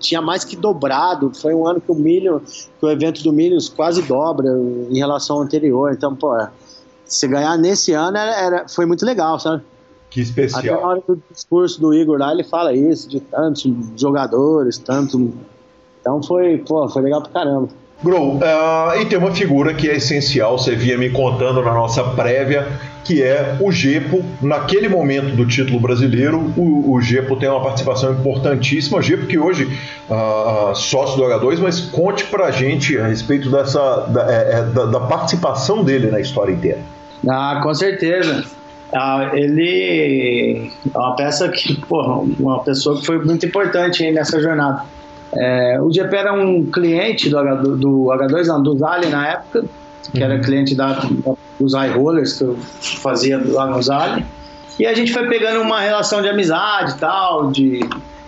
tinha mais que dobrado. Foi um ano que o Milho, que o evento do Milhos quase dobra em relação ao anterior. Então, pô, se ganhar nesse ano era, era- foi muito legal, sabe? Que Até na especial. hora do discurso do Igor lá, ele fala isso, de tantos jogadores, tanto. Então foi, pô, foi legal pra caramba. Grow, ah, e tem uma figura que é essencial, você vinha me contando na nossa prévia, que é o Gepo. Naquele momento do título brasileiro, o, o Gepo tem uma participação importantíssima. Gepo que hoje ah, sócio do H2, mas conte pra gente a respeito dessa da, é, é, da- da participação dele na história inteira. Ah, com certeza. Ah, ele é uma peça que, porra, uma pessoa que foi muito importante nessa jornada. É, o GP era um cliente do, H, do, do H2, não, do Zali na época, que era cliente da, dos high rollers que eu fazia lá no Zali. E a gente foi pegando uma relação de amizade e tal, de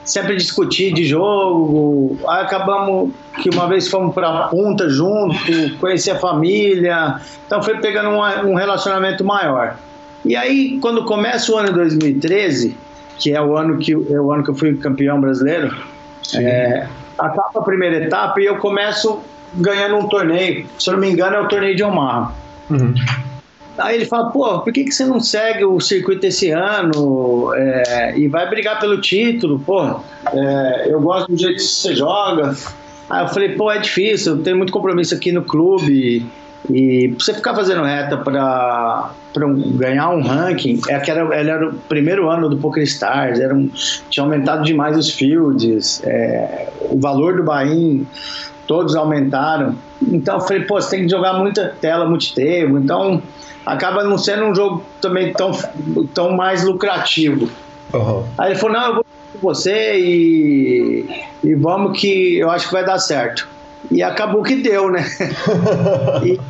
sempre discutir de jogo. Aí acabamos que uma vez fomos para Punta junto, conhecer a família. Então foi pegando uma- um relacionamento maior. E aí, quando começa o ano 2013, que é o ano que, é o ano que eu fui campeão brasileiro, É, acaba a primeira etapa e eu começo ganhando um torneio. Se eu não me engano, é o torneio de Omaha. Uhum. Aí ele fala, pô, por que, que você não segue o circuito esse ano é, e vai brigar pelo título? Pô, é, eu gosto do jeito que você joga. Aí eu falei, pô, é difícil, eu tenho muito compromisso aqui no clube. E pra você ficar fazendo reta para ganhar um ranking, é que era, era o primeiro ano do Poker Stars, era um, tinha aumentado demais os fields, é, o valor do Bahia, todos aumentaram. Então eu falei, pô, você tem que jogar muita tela multitempo, então acaba não sendo um jogo também tão, tão mais lucrativo. Uhum. Aí ele falou, não, eu vou com você e, e vamos que eu acho que vai dar certo. E acabou que deu, né? e,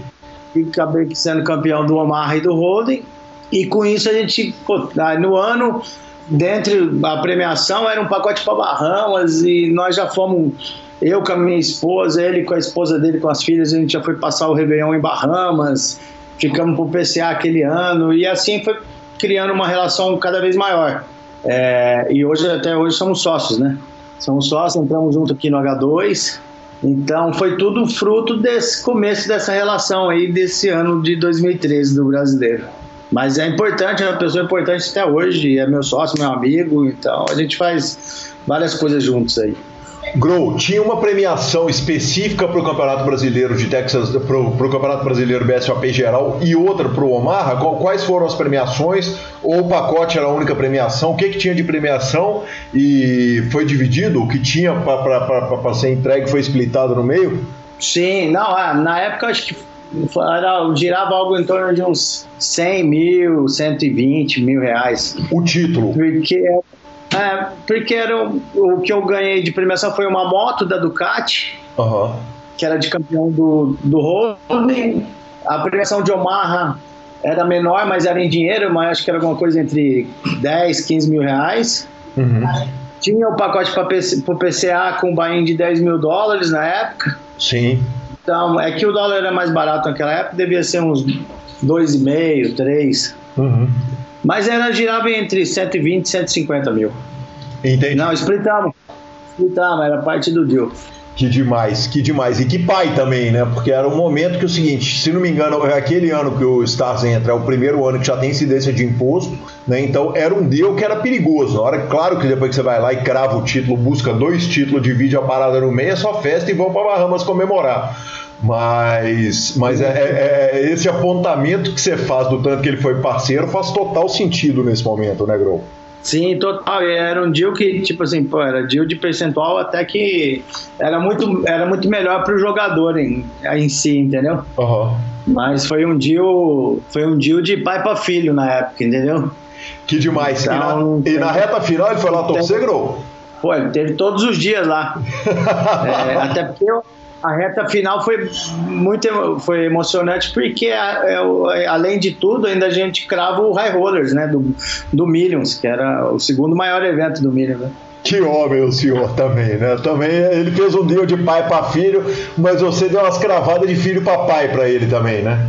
acabei sendo campeão do Omar e do Holden. E com isso a gente, no ano, dentro da premiação, era um pacote para Bahamas e nós já fomos, eu com a minha esposa, ele com a esposa dele, com as filhas, a gente já foi passar o Réveillon em Bahamas, ficamos pro PCA aquele ano e assim foi criando uma relação cada vez maior. É, e hoje, até hoje, somos sócios, né? Somos sócios, entramos junto aqui no H2 então foi tudo fruto desse começo dessa relação aí desse ano de 2013 do brasileiro. Mas é importante, é uma pessoa importante até hoje, é meu sócio, meu amigo, então a gente faz várias coisas juntos aí. Grow, tinha uma premiação específica para o Campeonato Brasileiro de Texas, para o Campeonato Brasileiro BSOP geral e outra para o Omaha? Quais foram as premiações? Ou o pacote era a única premiação? O que, que tinha de premiação e foi dividido? O que tinha para ser entregue foi splitado no meio? Sim, não, é, na época acho que era, girava algo em torno de uns 100 mil, 120 mil reais. O título? Porque é, porque era o, o, que eu ganhei de premiação foi uma moto da Ducati, uhum. que era de campeão do, do Holding. A premiação de Omaha era menor, mas era em dinheiro, mas acho que era alguma coisa entre 10, 15 mil reais. Uhum. Tinha o pacote para o PCA com buy de 10 mil dólares na época. Sim. Então, é que o dólar era mais barato naquela época, devia ser uns 2,5, 3. Uhum. Mas era girava entre 120 e 150 mil. Entendi. Não, splitamos. Splitamos, era parte do deal. Que demais, que demais. E que pai também, né? Porque era um momento que o seguinte, se não me engano, é aquele ano que o Stars entra, é o primeiro ano que já tem incidência de imposto, né? Então era um deal que era perigoso. Na hora, claro que depois que você vai lá e crava o título, busca dois títulos, divide a parada no meio, é só festa e vão para Bahamas comemorar. Mas, mas é, é, é, esse apontamento que você faz do tanto que ele foi parceiro faz total sentido nesse momento, né, Grou? Sim, total. Era um deal que, tipo assim, pô, era deal de percentual até que era muito, era muito melhor para o jogador em, em si, entendeu? Uhum. Mas foi um deal, foi um deal de pai para filho na época, entendeu? Que demais. Então, e, na, e na reta final ele foi lá torcer, Grou? Pô, ele teve todos os dias lá. é, até porque eu, a reta final foi muito foi emocionante porque é, além de tudo ainda a gente crava o High Rollers né do, do Millions que era o segundo maior evento do Millions né? Que homem o senhor também, né? Também ele fez um deal de pai para filho, mas você deu umas cravadas de filho para pai para ele também, né?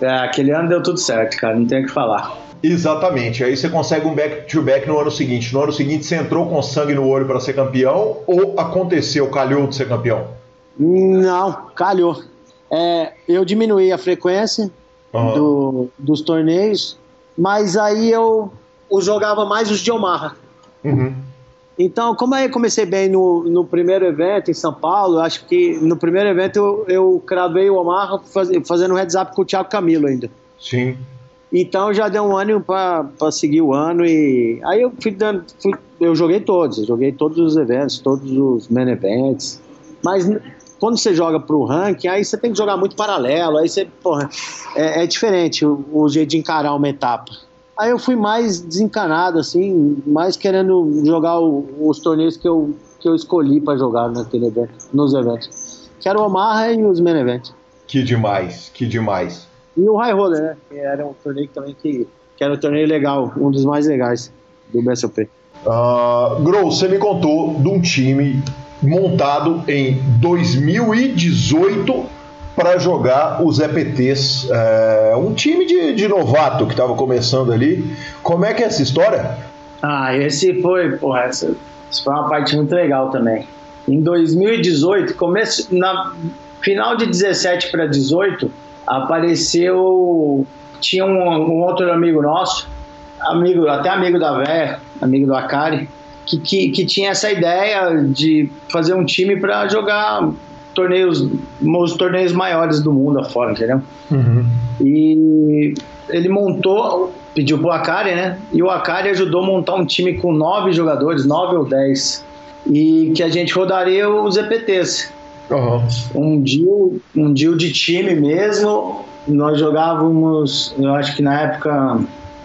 É, aquele ano deu tudo certo, cara, não tem o que falar. Exatamente. Aí você consegue um back-to-back -back no ano seguinte. No ano seguinte você entrou com sangue no olho para ser campeão ou aconteceu, calhou de ser campeão? Não, calhou. É, eu diminuí a frequência uhum. do, dos torneios, mas aí eu, eu jogava mais os de Omaha. Uhum. Então, como aí eu comecei bem no, no primeiro evento em São Paulo, acho que no primeiro evento eu, eu cravei o Omaha faz, fazendo um heads up com o Thiago Camilo ainda. Sim. Então já deu um ânimo para seguir o ano e aí eu fui dando, fui, eu joguei todos, eu joguei todos os eventos, todos os main events, mas quando você joga pro ranking, aí você tem que jogar muito paralelo, aí você, porra, é, é diferente o, o, jeito de encarar uma etapa. Aí eu fui mais desencanado, assim, mais querendo jogar o, os torneios que eu, que eu escolhi para jogar naquele evento, nos eventos. Que era o Omaha e os main events. Que demais, que demais. E o High Roller, né? Que era um torneio também que, que era um torneio legal, um dos mais legais do BSOP. Uh, ah, Grow, você me contou de um time montado em 2018 para jogar os EPTs. É, um time de, de novato que estava começando ali. Como é que é essa história? Ah, esse foi, essa, essa foi uma parte muito legal também. Em 2018, começo, na final de 17 para 18, apareceu. Tinha um, um, outro amigo nosso, amigo, até amigo da véia, amigo do Akari, que, que, que tinha essa ideia de fazer um time para jogar torneios, os torneios maiores do mundo afora, entendeu? Uhum. E ele montou, pediu pro Akari, né? E o Akari ajudou a montar um time com nove jogadores, nove ou dez, e que a gente rodaria os EPTs. Uhum. Um deal, um deal de time mesmo. Nós jogávamos, eu acho que na época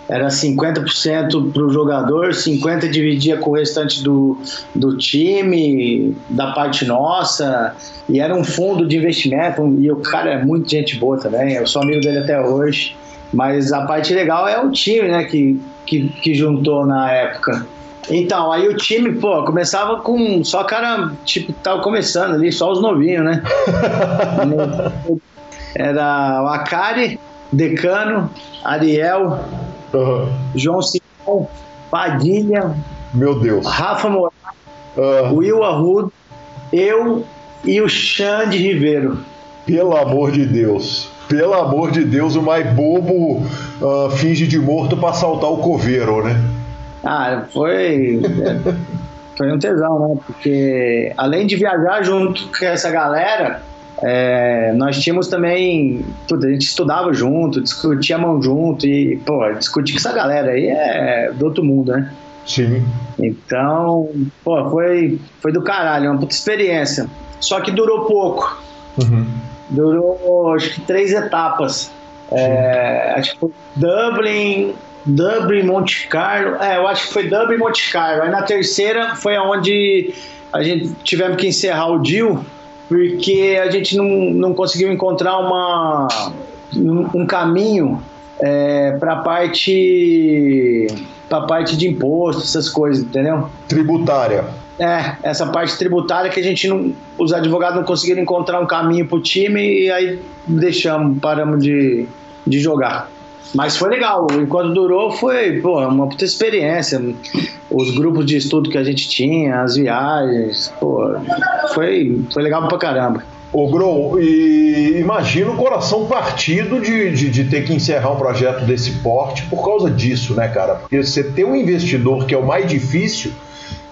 era 50% para o jogador, 50% dividia com o restante do, do time, da parte nossa, e era um fundo de investimento, e o cara é muito gente boa também, eu sou amigo dele até hoje, mas a parte legal é o time, né, que, que, que juntou na época. Então, aí o time, pô, começava com só cara, tipo, tava começando ali, só os novinhos, né? Era o Akari, Decano, Ariel, uhum. João Simão, Padilha, meu Deus, Rafa Moraes, uhum. Will Arrudo, eu e o Xande Ribeiro. Pelo amor de Deus. Pelo amor de Deus, o mais bobo uh, finge de morto para saltar o coveiro, né? Ah, foi. foi um tesão, né? Porque além de viajar junto com essa galera, é, nós tínhamos também. Tudo, a gente estudava junto, discutia a mão junto e, pô, discutir com essa galera aí é do outro mundo, né? Sim. Então, pô, foi, foi do caralho, uma puta experiência. Só que durou pouco. Uhum. Durou, acho que três etapas. É, acho que foi Dublin, Dublin, Monte Carlo. É, eu acho que foi Dublin, Monte Carlo. Aí na terceira foi onde a gente tivemos que encerrar o deal, porque a gente não, não conseguiu encontrar uma, um caminho é, para a parte para parte de imposto, essas coisas, entendeu? Tributária. É, essa parte tributária que a gente não. Os advogados não conseguiram encontrar um caminho para o time e aí deixamos, paramos de, de jogar. Mas foi legal, enquanto durou foi pô, uma puta experiência. Os grupos de estudo que a gente tinha, as viagens, pô, foi, foi legal pra caramba. Ô Grow, e imagina o coração partido de, de, de, ter que encerrar um projeto desse porte por causa disso, né, cara? Porque você ter um investidor que é o mais difícil,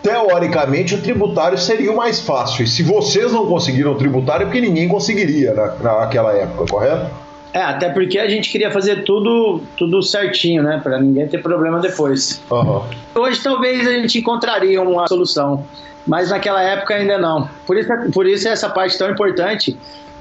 teoricamente o tributário seria o mais fácil. E se vocês não conseguiram o tributário, é porque ninguém conseguiria na, naquela época, correto? É, até porque a gente queria fazer tudo, tudo certinho, né? Para ninguém ter problema depois. Uhum. Hoje talvez a gente encontraria uma solução, mas naquela época ainda não. Por isso, por isso é essa parte tão importante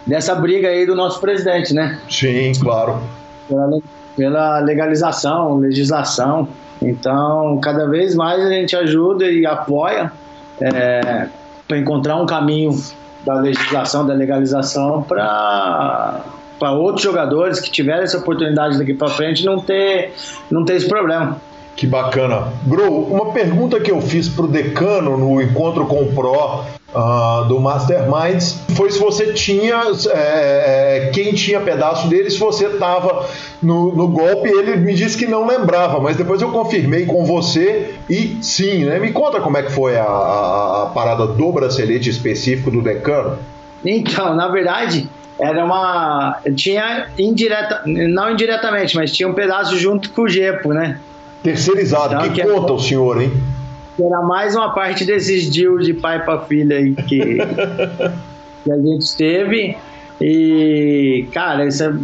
dessa briga aí do nosso presidente, né? Sim, claro. Pela, pela legalização, legislação. Então, cada vez mais a gente ajuda e apoia é, para encontrar um caminho da legislação, da legalização para para outros jogadores que tiverem essa oportunidade daqui para frente não ter, não ter esse problema. Que bacana. Bro, uma pergunta que eu fiz pro decano no encontro com o Pro uh, do Masterminds foi se você tinha. É, quem tinha pedaço dele, se você tava no, no, golpe. Ele me disse que não lembrava, mas depois eu confirmei com você e sim, né? Me conta como é que foi a, a, a parada do bracelete específico do decano. Então, na verdade, era uma. Tinha indireta. Não indiretamente, mas tinha um pedaço junto com o Gepo, né? Terceirizado. Então, que, que conta o senhor, hein? Era mais uma parte desses deals de pai para filha aí que, que a gente teve. E, cara, essa,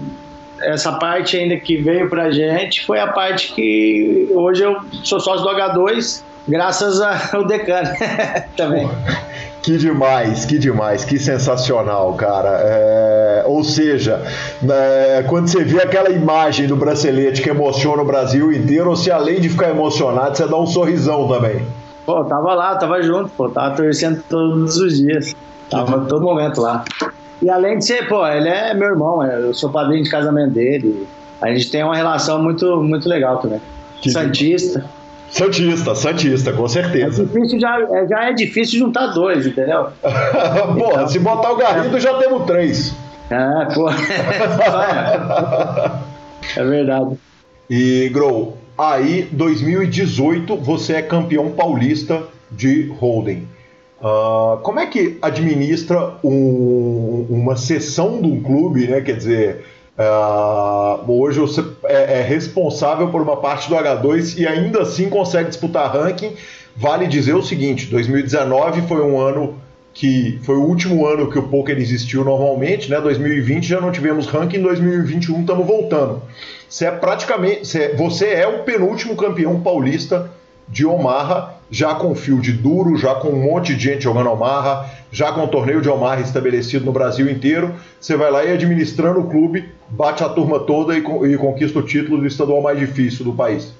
essa parte ainda que veio pra gente foi a parte que hoje eu sou sócio do H2, graças ao Decano também. Que demais, que demais, que sensacional, cara. É, ou seja, é, quando você vê aquela imagem do bracelete que emociona o Brasil inteiro, você além de ficar emocionado, você dá um sorrisão também. Pô, tava lá, tava junto, pô, tava torcendo todos os dias. Tava todo momento lá. E além de ser, pô, ele é meu irmão, é, eu sou padrinho de casamento dele. A gente tem uma relação muito, muito legal também. Que Santista. Santista, Santista, com certeza. É difícil já, é, já é difícil juntar dois, entendeu? Porra, então, se botar o Garrido já temos três. É, pô. é verdade. E, Grow, aí 2018 você é campeão paulista de holding. Uh, como é que administra um, uma sessão de um clube, né? Quer dizer, uh, hoje você é, é, responsável por uma parte do H2 e ainda assim consegue disputar ranking. Vale dizer o seguinte: 2019 foi um ano que foi o último ano que o poker existiu normalmente, né? 2020 já não tivemos ranking, 2021 estamos voltando. Você é praticamente, você é o penúltimo campeão paulista de Omaha, já com field duro, já com um monte de gente jogando Omaha, já com o torneio de Omaha estabelecido no Brasil inteiro. Você vai lá e administrando o clube, bate a turma toda e, e conquista o título do estadual mais difícil do país.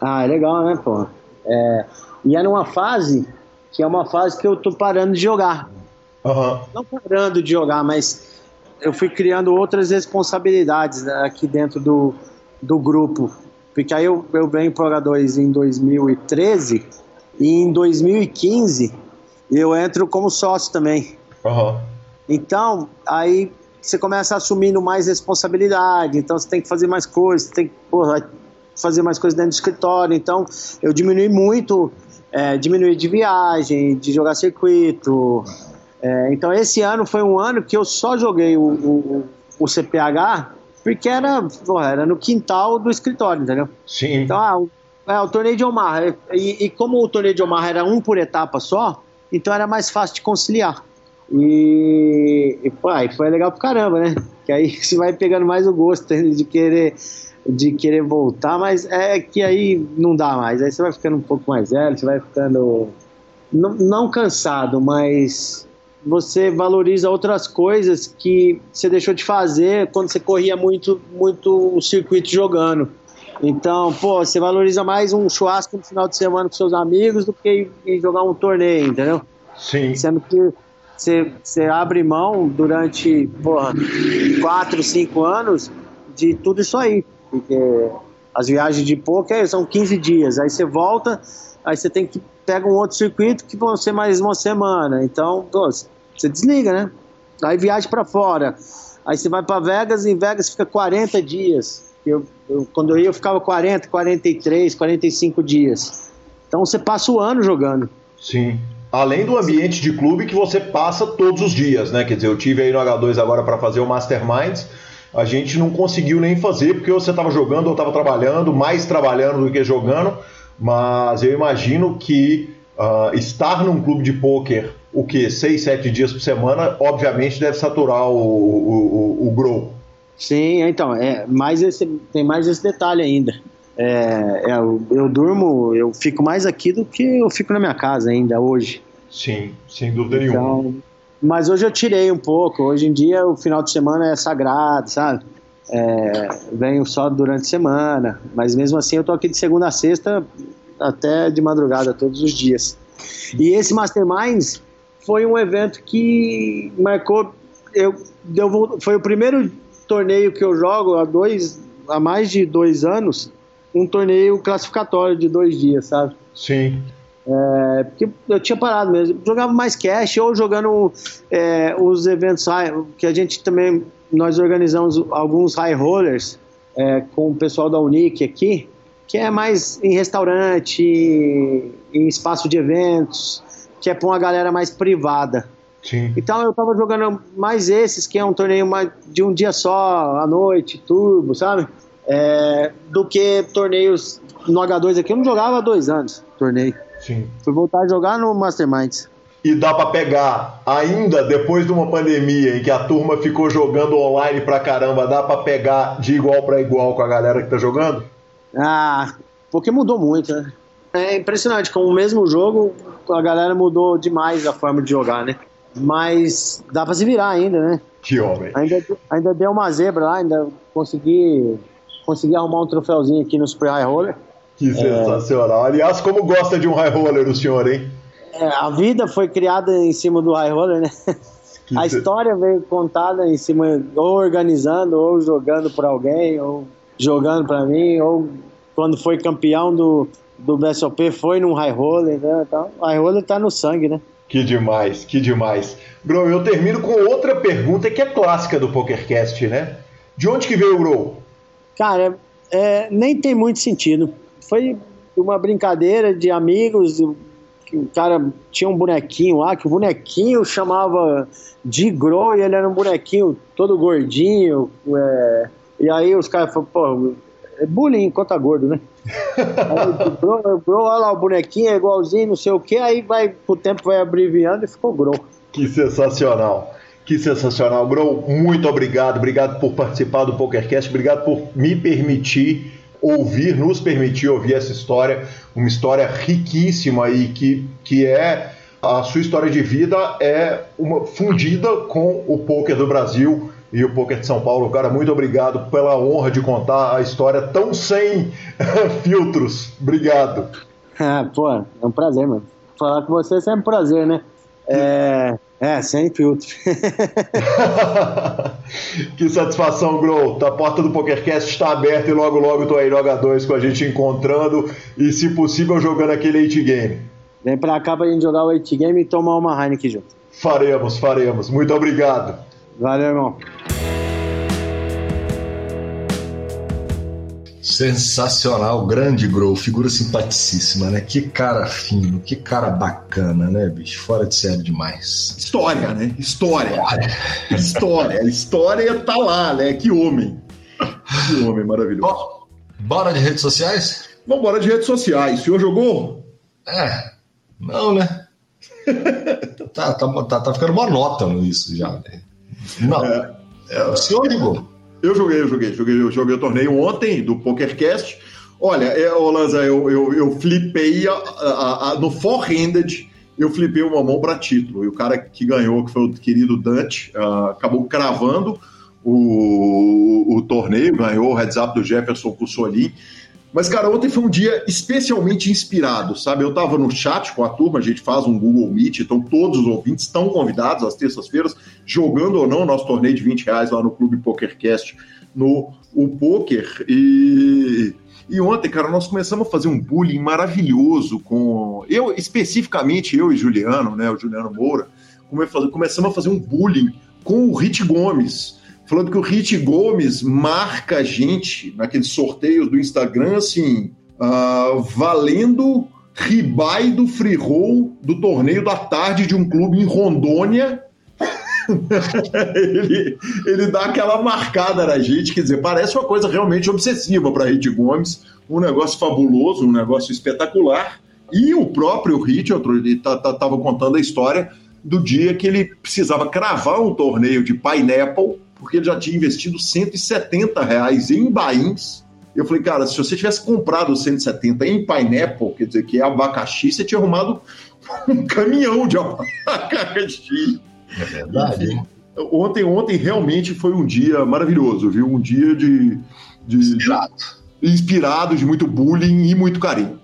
Ah, é legal, né, pô? É, e é numa fase que é uma fase que eu tô parando de jogar. Uhum. Não parando de jogar, mas eu fui criando outras responsabilidades né, aqui dentro do, do grupo. Porque aí eu, eu venho pro H2 em 2013 e em 2015 eu entro como sócio também. Uhum. Então, aí você começa assumindo mais responsabilidade, então você tem que fazer mais coisas, tem que porra, fazer mais coisas dentro do escritório. Então, eu diminui muito, é, diminuir de viagem, de jogar circuito. É, então, esse ano foi um ano que eu só joguei o, o, o CPH porque era, porra, era no quintal do escritório, entendeu? Sim. Então, ah, é, o torneio de Omaha. E, e, como o torneio de Omaha era um por etapa só, então era mais fácil de conciliar. E, e pô, aí foi legal pro caramba, né? Que aí você vai pegando mais o gosto de querer de querer voltar, mas é que aí não dá mais. Aí você vai ficando um pouco mais velho, você vai ficando não, não cansado, mas você valoriza outras coisas que você deixou de fazer quando você corria muito, muito o circuito jogando. Então, pô, você valoriza mais um churrasco no final de semana com seus amigos do que ir jogar um torneio, entendeu? Sim. Sendo que você, você abre mão durante, porra, quatro, cinco anos de tudo isso aí. Porque as viagens de poker são 15 dias, aí você volta, aí você tem que pega um outro circuito que vão ser mais uma semana. Então, pô, você desliga, né? Aí viagem para fora. Aí você vai para Vegas e em Vegas fica 40 dias. Eu, eu, quando eu ia, eu ficava 40, 43, 45 dias. Então você passa o ano jogando. Sim. Além do ambiente de clube que você passa todos os dias, né? Quer dizer, eu tive aí no H2 agora para fazer o Masterminds. A gente não conseguiu nem fazer porque você estava jogando ou estava trabalhando, mais trabalhando do que jogando. Mas eu imagino que uh, estar num clube de pôquer o que? Seis, sete dias por semana, obviamente deve saturar o, o, o, o grow. Sim, então, é, mais esse, tem mais esse detalhe ainda. É, é, eu, eu, durmo, eu fico mais aqui do que eu fico na minha casa ainda hoje. Sim, sem dúvida então, nenhuma. Mas hoje eu tirei um pouco. Hoje em dia o final de semana é sagrado, sabe? É, venho só durante a semana, mas mesmo assim eu tô aqui de segunda a sexta até de madrugada todos os dias. E esse Masterminds foi um evento que marcou. Eu, eu, foi o primeiro torneio que eu jogo há dois, há mais de dois anos, um torneio classificatório de dois dias, sabe? Sim. É, porque eu tinha parado mesmo, jogava mais cash ou jogando é, os eventos que a gente também nós organizamos alguns high rollers é, com o pessoal da Unique aqui, que é mais em restaurante, em espaço de eventos, que é para uma galera mais privada. Sim. Então eu tava jogando mais esses, que é um torneio mais de um dia só, à noite, turbo, sabe? É, do que torneios no H2 aqui. Eu não jogava há dois anos, torneio. Sim. Fui voltar a jogar no Masterminds. E dá para pegar, ainda depois de uma pandemia em que a turma ficou jogando online pra caramba, dá para pegar de igual para igual com a galera que tá jogando? Ah, porque mudou muito, né? É impressionante, com o mesmo jogo, a galera mudou demais a forma de jogar, né? Mas dá pra se virar ainda, né? Que homem. Ainda, ainda deu uma zebra lá, ainda consegui, consegui arrumar um troféuzinho aqui no Super High Roller. Que sensacional. É... Aliás, como gosta de um High Roller o senhor, hein? É, a vida foi criada em cima do High Roller, né? Que a história veio contada em cima, ou organizando, ou jogando por alguém, ou jogando para mim, ou quando foi campeão do, do BSOP foi num high roller, né? Então, high roller tá no sangue, né? Que demais, que demais. Grow, eu termino com outra pergunta que é clássica do PokerCast, né? De onde que veio o Grow? Cara, é, nem tem muito sentido. Foi uma brincadeira de amigos, o cara tinha um bonequinho lá, que o bonequinho chamava de Gro e ele era um bonequinho todo gordinho. É, e aí os caras falaram, pô, é bullying conta gordo, né? Aí, bro, bro, olha lá, o bonequinho é igualzinho, não sei o que, aí vai, o tempo vai abreviando e ficou Gro. Que sensacional. Que sensacional. Gro, muito obrigado. Obrigado por participar do PokerCast. Obrigado por me permitir ouvir, nos permitir ouvir essa história. Uma história riquíssima e que, que é a sua história de vida é uma fundida com o poker do Brasil e o Poker de São Paulo. Cara, muito obrigado pela honra de contar a história tão sem filtros. Obrigado. Ah, pô, é um prazer, mano. Falar com você é sempre um prazer, né? É, é sem filtro. que satisfação, Grow. A porta do PokerCast está aberta e logo, logo estou aí no H2 com a gente encontrando e, se possível, jogando aquele 8 game. Vem pra cá pra gente jogar o 8 game e tomar uma Heineken junto. Faremos, faremos. Muito obrigado. Valeu, irmão. Sensacional, grande Grow, figura simpaticíssima, né? Que cara fino, que cara bacana, né, bicho? Fora de série demais. História, né? História. História. História tá lá, né? Que homem. Que homem maravilhoso. bora de redes sociais? Vamos embora de redes sociais. O senhor jogou? É, não, né? tá, tá, tá, tá ficando monótono isso já, né? Não. É, é, o senhor jogou? Eu joguei, eu joguei, joguei, eu joguei o torneio ontem do PokerCast. Olha, é, eu, eu, eu flipei a, a, a, no four-handed, eu flipei uma mão para título. E o cara que ganhou, que foi o querido Dante, uh, acabou cravando o, o, torneio, ganhou o heads up do Jefferson Cussolin. Mas, cara, ontem foi um dia especialmente inspirado, sabe? Eu tava no chat com a turma, a gente faz um Google Meet, então todos os ouvintes estão convidados às terças-feiras, jogando ou não nosso torneio de 20 reais lá no Clube PokerCast, no o Poker. E, e ontem, cara, nós começamos a fazer um bullying maravilhoso com. Eu, especificamente, eu e Juliano, né? O Juliano Moura, começamos a fazer um bullying com o Rit Gomes falando que o Rit Gomes marca a gente naqueles sorteios do Instagram, assim, uh, valendo ribai do free roll do torneio da tarde de um clube em Rondônia. ele, ele dá aquela marcada na gente, quer dizer, parece uma coisa realmente obsessiva para Rit Gomes, um negócio fabuloso, um negócio espetacular. E o próprio Rit, ele estava tá, tá, contando a história do dia que ele precisava cravar um torneio de Pineapple porque ele já tinha investido 170 reais em bains. Eu falei, cara, se você tivesse comprado os 170 em pineapple, quer dizer, que é abacaxi, você tinha arrumado um caminhão de abacaxi. É verdade? Ontem, ontem realmente foi um dia maravilhoso, viu? Um dia de. de inspirado. De, inspirado, de muito bullying e muito carinho.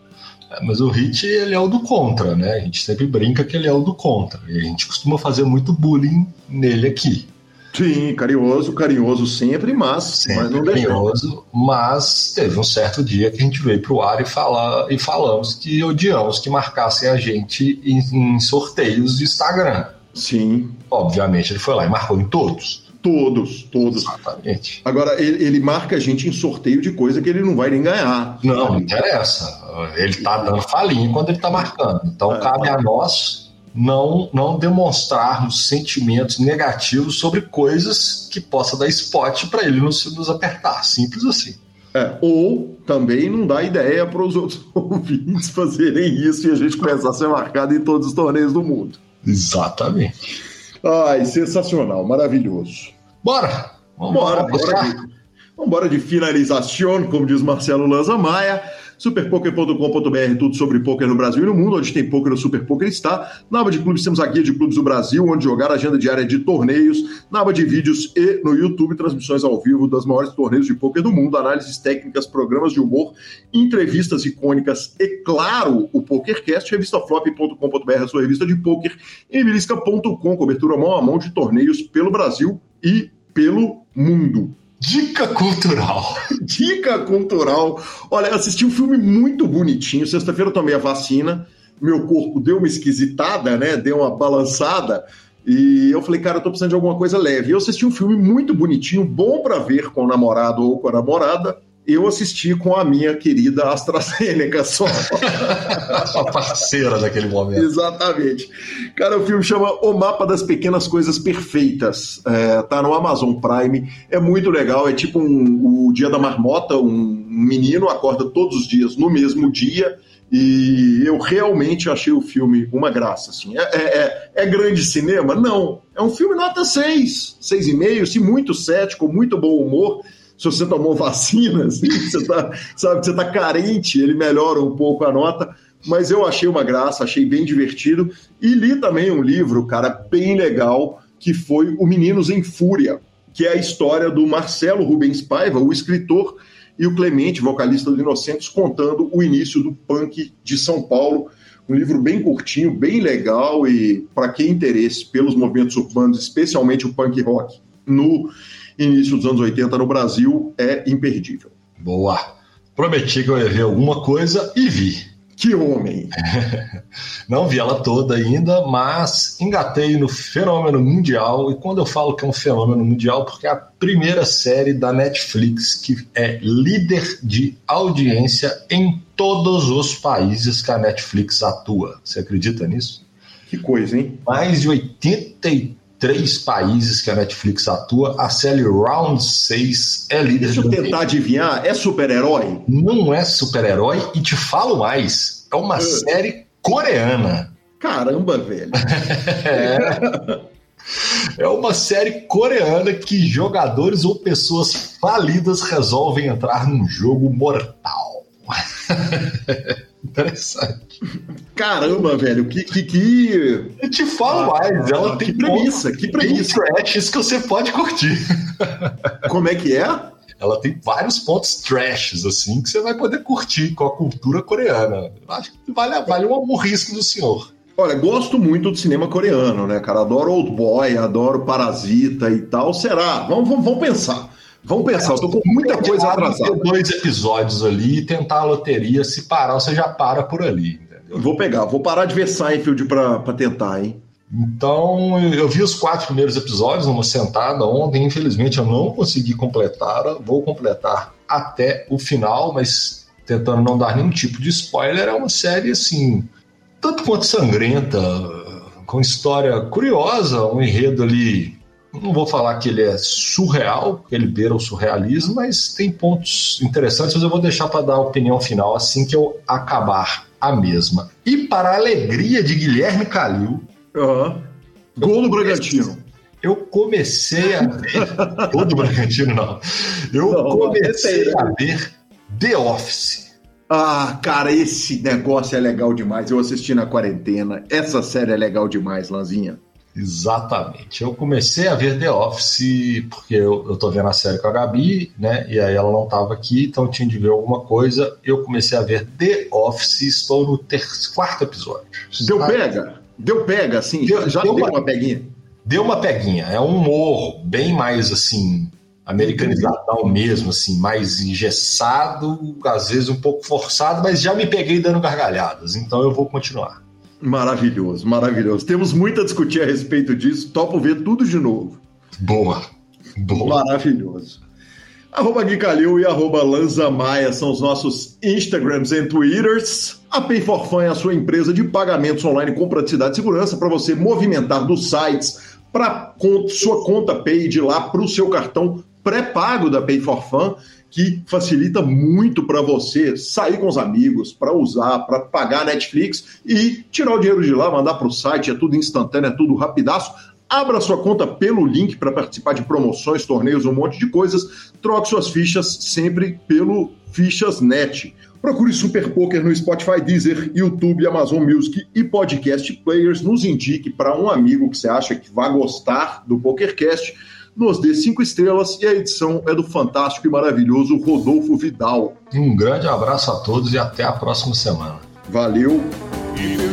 É, mas o Hit, ele é o do contra, né? A gente sempre brinca que ele é o do contra. E a gente costuma fazer muito bullying nele aqui. Sim, carinhoso, carinhoso sempre, mas, sempre mas não carinhoso, deixou. mas teve um certo dia que a gente veio pro ar e, fala, e falamos que odiamos que marcassem a gente em, em sorteios de Instagram. Sim. Obviamente ele foi lá e marcou em todos. Todos, todos. Exatamente. Agora, ele, ele, marca a gente em sorteio de coisa que ele não vai nem ganhar. Não, não interessa. Ele tá dando falinha quando ele tá marcando. Então é, cabe a nós não, não demonstrarmos sentimentos negativos sobre coisas que possa dar spot para ele nos, nos apertar. Simples assim. É, ou também não dá ideia para os outros ouvintes fazerem isso e a gente começar a ser marcado em todos os torneios do mundo. Exatamente. Ai, sensacional, maravilhoso. Bora! Vamos bora, bora, de, vamos embora de finalização, como diz Marcelo Lanza Maia superpoker.com.br, tudo sobre poker no Brasil e no mundo, onde tem poker, o Super Poker está. Na aba de clubes temos a guia de clubes do Brasil, onde jogar agenda diária de torneios, na aba de vídeos e no YouTube, transmissões ao vivo das maiores torneios de poker do mundo, análises técnicas, programas de humor, entrevistas icônicas e, claro, o PokerCast, revistaflop.com.br, sua revista de poker, emilisca.com, cobertura mão a mão de torneios pelo Brasil e pelo mundo. Dica cultural. Dica cultural. Olha, eu assisti um filme muito bonitinho. Sexta-feira eu tomei a vacina. Meu corpo deu uma esquisitada, né? Deu uma balançada. E eu falei, cara, eu tô precisando de alguma coisa leve. Eu assisti um filme muito bonitinho, bom para ver com o namorado ou com a namorada. Eu assisti com a minha querida AstraZeneca só. a parceira daquele momento. Exatamente. Cara, o filme chama O Mapa das Pequenas Coisas Perfeitas. É, tá no Amazon Prime. É muito legal. É tipo um, o Dia da Marmota. Um menino acorda todos os dias no mesmo dia. E eu realmente achei o filme uma graça. Assim. É, é, é, é grande cinema? Não. É um filme nota 6, 6,5, se muito 7, com muito bom humor se você tomou vacina, assim, você tá, sabe você está carente, ele melhora um pouco a nota. Mas eu achei uma graça, achei bem divertido. E li também um livro, cara, bem legal, que foi O Meninos em Fúria, que é a história do Marcelo Rubens Paiva, o escritor, e o Clemente, vocalista do Inocentes, contando o início do punk de São Paulo. Um livro bem curtinho, bem legal e para quem interesse pelos movimentos urbanos, especialmente o punk rock, no início dos anos 80 no Brasil é imperdível. Boa. Prometi que eu ia ver alguma coisa e vi. Que homem! Não vi ela toda ainda, mas engatei no fenômeno mundial. E quando eu falo que é um fenômeno mundial, porque é a primeira série da Netflix que é líder de audiência em todos os países que a Netflix atua. Você acredita nisso? Que coisa, hein? Mais de 83 três países que a Netflix atua. A série Round 6 é líder. Deixa eu tentar adivinhar, é super-herói? Não é super-herói e te falo mais, é uma uh. série coreana. Caramba, velho. é. É uma série coreana que jogadores ou pessoas falidas resolvem entrar num jogo mortal. Interessante. Caramba, velho, que. que, que... Eu te falo ah, mais, ela tem. Que premissa, que premissa. Trashes que você pode curtir. Como é que é? Ela tem vários pontos trashes, assim, que você vai poder curtir com a cultura coreana. Acho que vale, vale um risco do senhor. Olha, gosto muito do cinema coreano, né, cara? Adoro Old Boy, adoro Parasita e tal. Será? Vamos, vamos, vamos pensar. Vamos pensar, eu tô com muita coisa atrasada. dois episódios ali tentar a loteria. Se parar, você já para por ali. Vou pegar, vou parar de ver Seinfeld pra, pra tentar, hein? Então, eu vi os quatro primeiros episódios numa sentada ontem. Infelizmente, eu não consegui completar. Vou completar até o final, mas tentando não dar nenhum tipo de spoiler. É uma série, assim, tanto quanto sangrenta, com história curiosa, um enredo ali não vou falar que ele é surreal, ele beira o surrealismo, mas tem pontos interessantes, mas eu vou deixar para dar a opinião final assim que eu acabar a mesma. E para a alegria de Guilherme Calil. Uhum. Gol do Bragantino. Eu comecei a ver. Gol do Bragantino, não. Eu não, comecei a ver The Office. Ah, cara, esse negócio é legal demais. Eu assisti na quarentena. Essa série é legal demais, Lanzinha. Exatamente. Eu comecei a ver The Office porque eu, eu tô vendo a série com a Gabi, né? E aí ela não tava aqui, então tinha de ver alguma coisa. Eu comecei a ver The Office, estou no ter quarto episódio. Deu pega? Deu pega, assim? Deu, já deu, deu uma, uma peguinha? Deu uma peguinha. É um humor bem mais assim americanizadão mesmo, assim, mais engessado, às vezes um pouco forçado, mas já me peguei dando gargalhadas, então eu vou continuar. Maravilhoso, maravilhoso. Temos muito a discutir a respeito disso. Topo ver tudo de novo. Boa. Boa. Maravilhoso. Arroba Gui Calil e arroba Lanza Maia são os nossos Instagrams e Twitters. A Pay for Fun é a sua empresa de pagamentos online com praticidade e segurança para você movimentar dos sites para sua conta Pay de lá para o seu cartão pré-pago da Pay for Fun que facilita muito para você sair com os amigos, para usar, para pagar Netflix e tirar o dinheiro de lá, mandar para o site, é tudo instantâneo, é tudo rapidaço. Abra sua conta pelo link para participar de promoções, torneios, um monte de coisas. Troque suas fichas sempre pelo Fichas.net. Procure Super Poker no Spotify, Deezer, YouTube, Amazon Music e Podcast Players. Nos indique para um amigo que você acha que vai gostar do PokerCast nos dê cinco estrelas e a edição é do fantástico e maravilhoso Rodolfo Vidal. Um grande abraço a todos e até a próxima semana. Valeu! If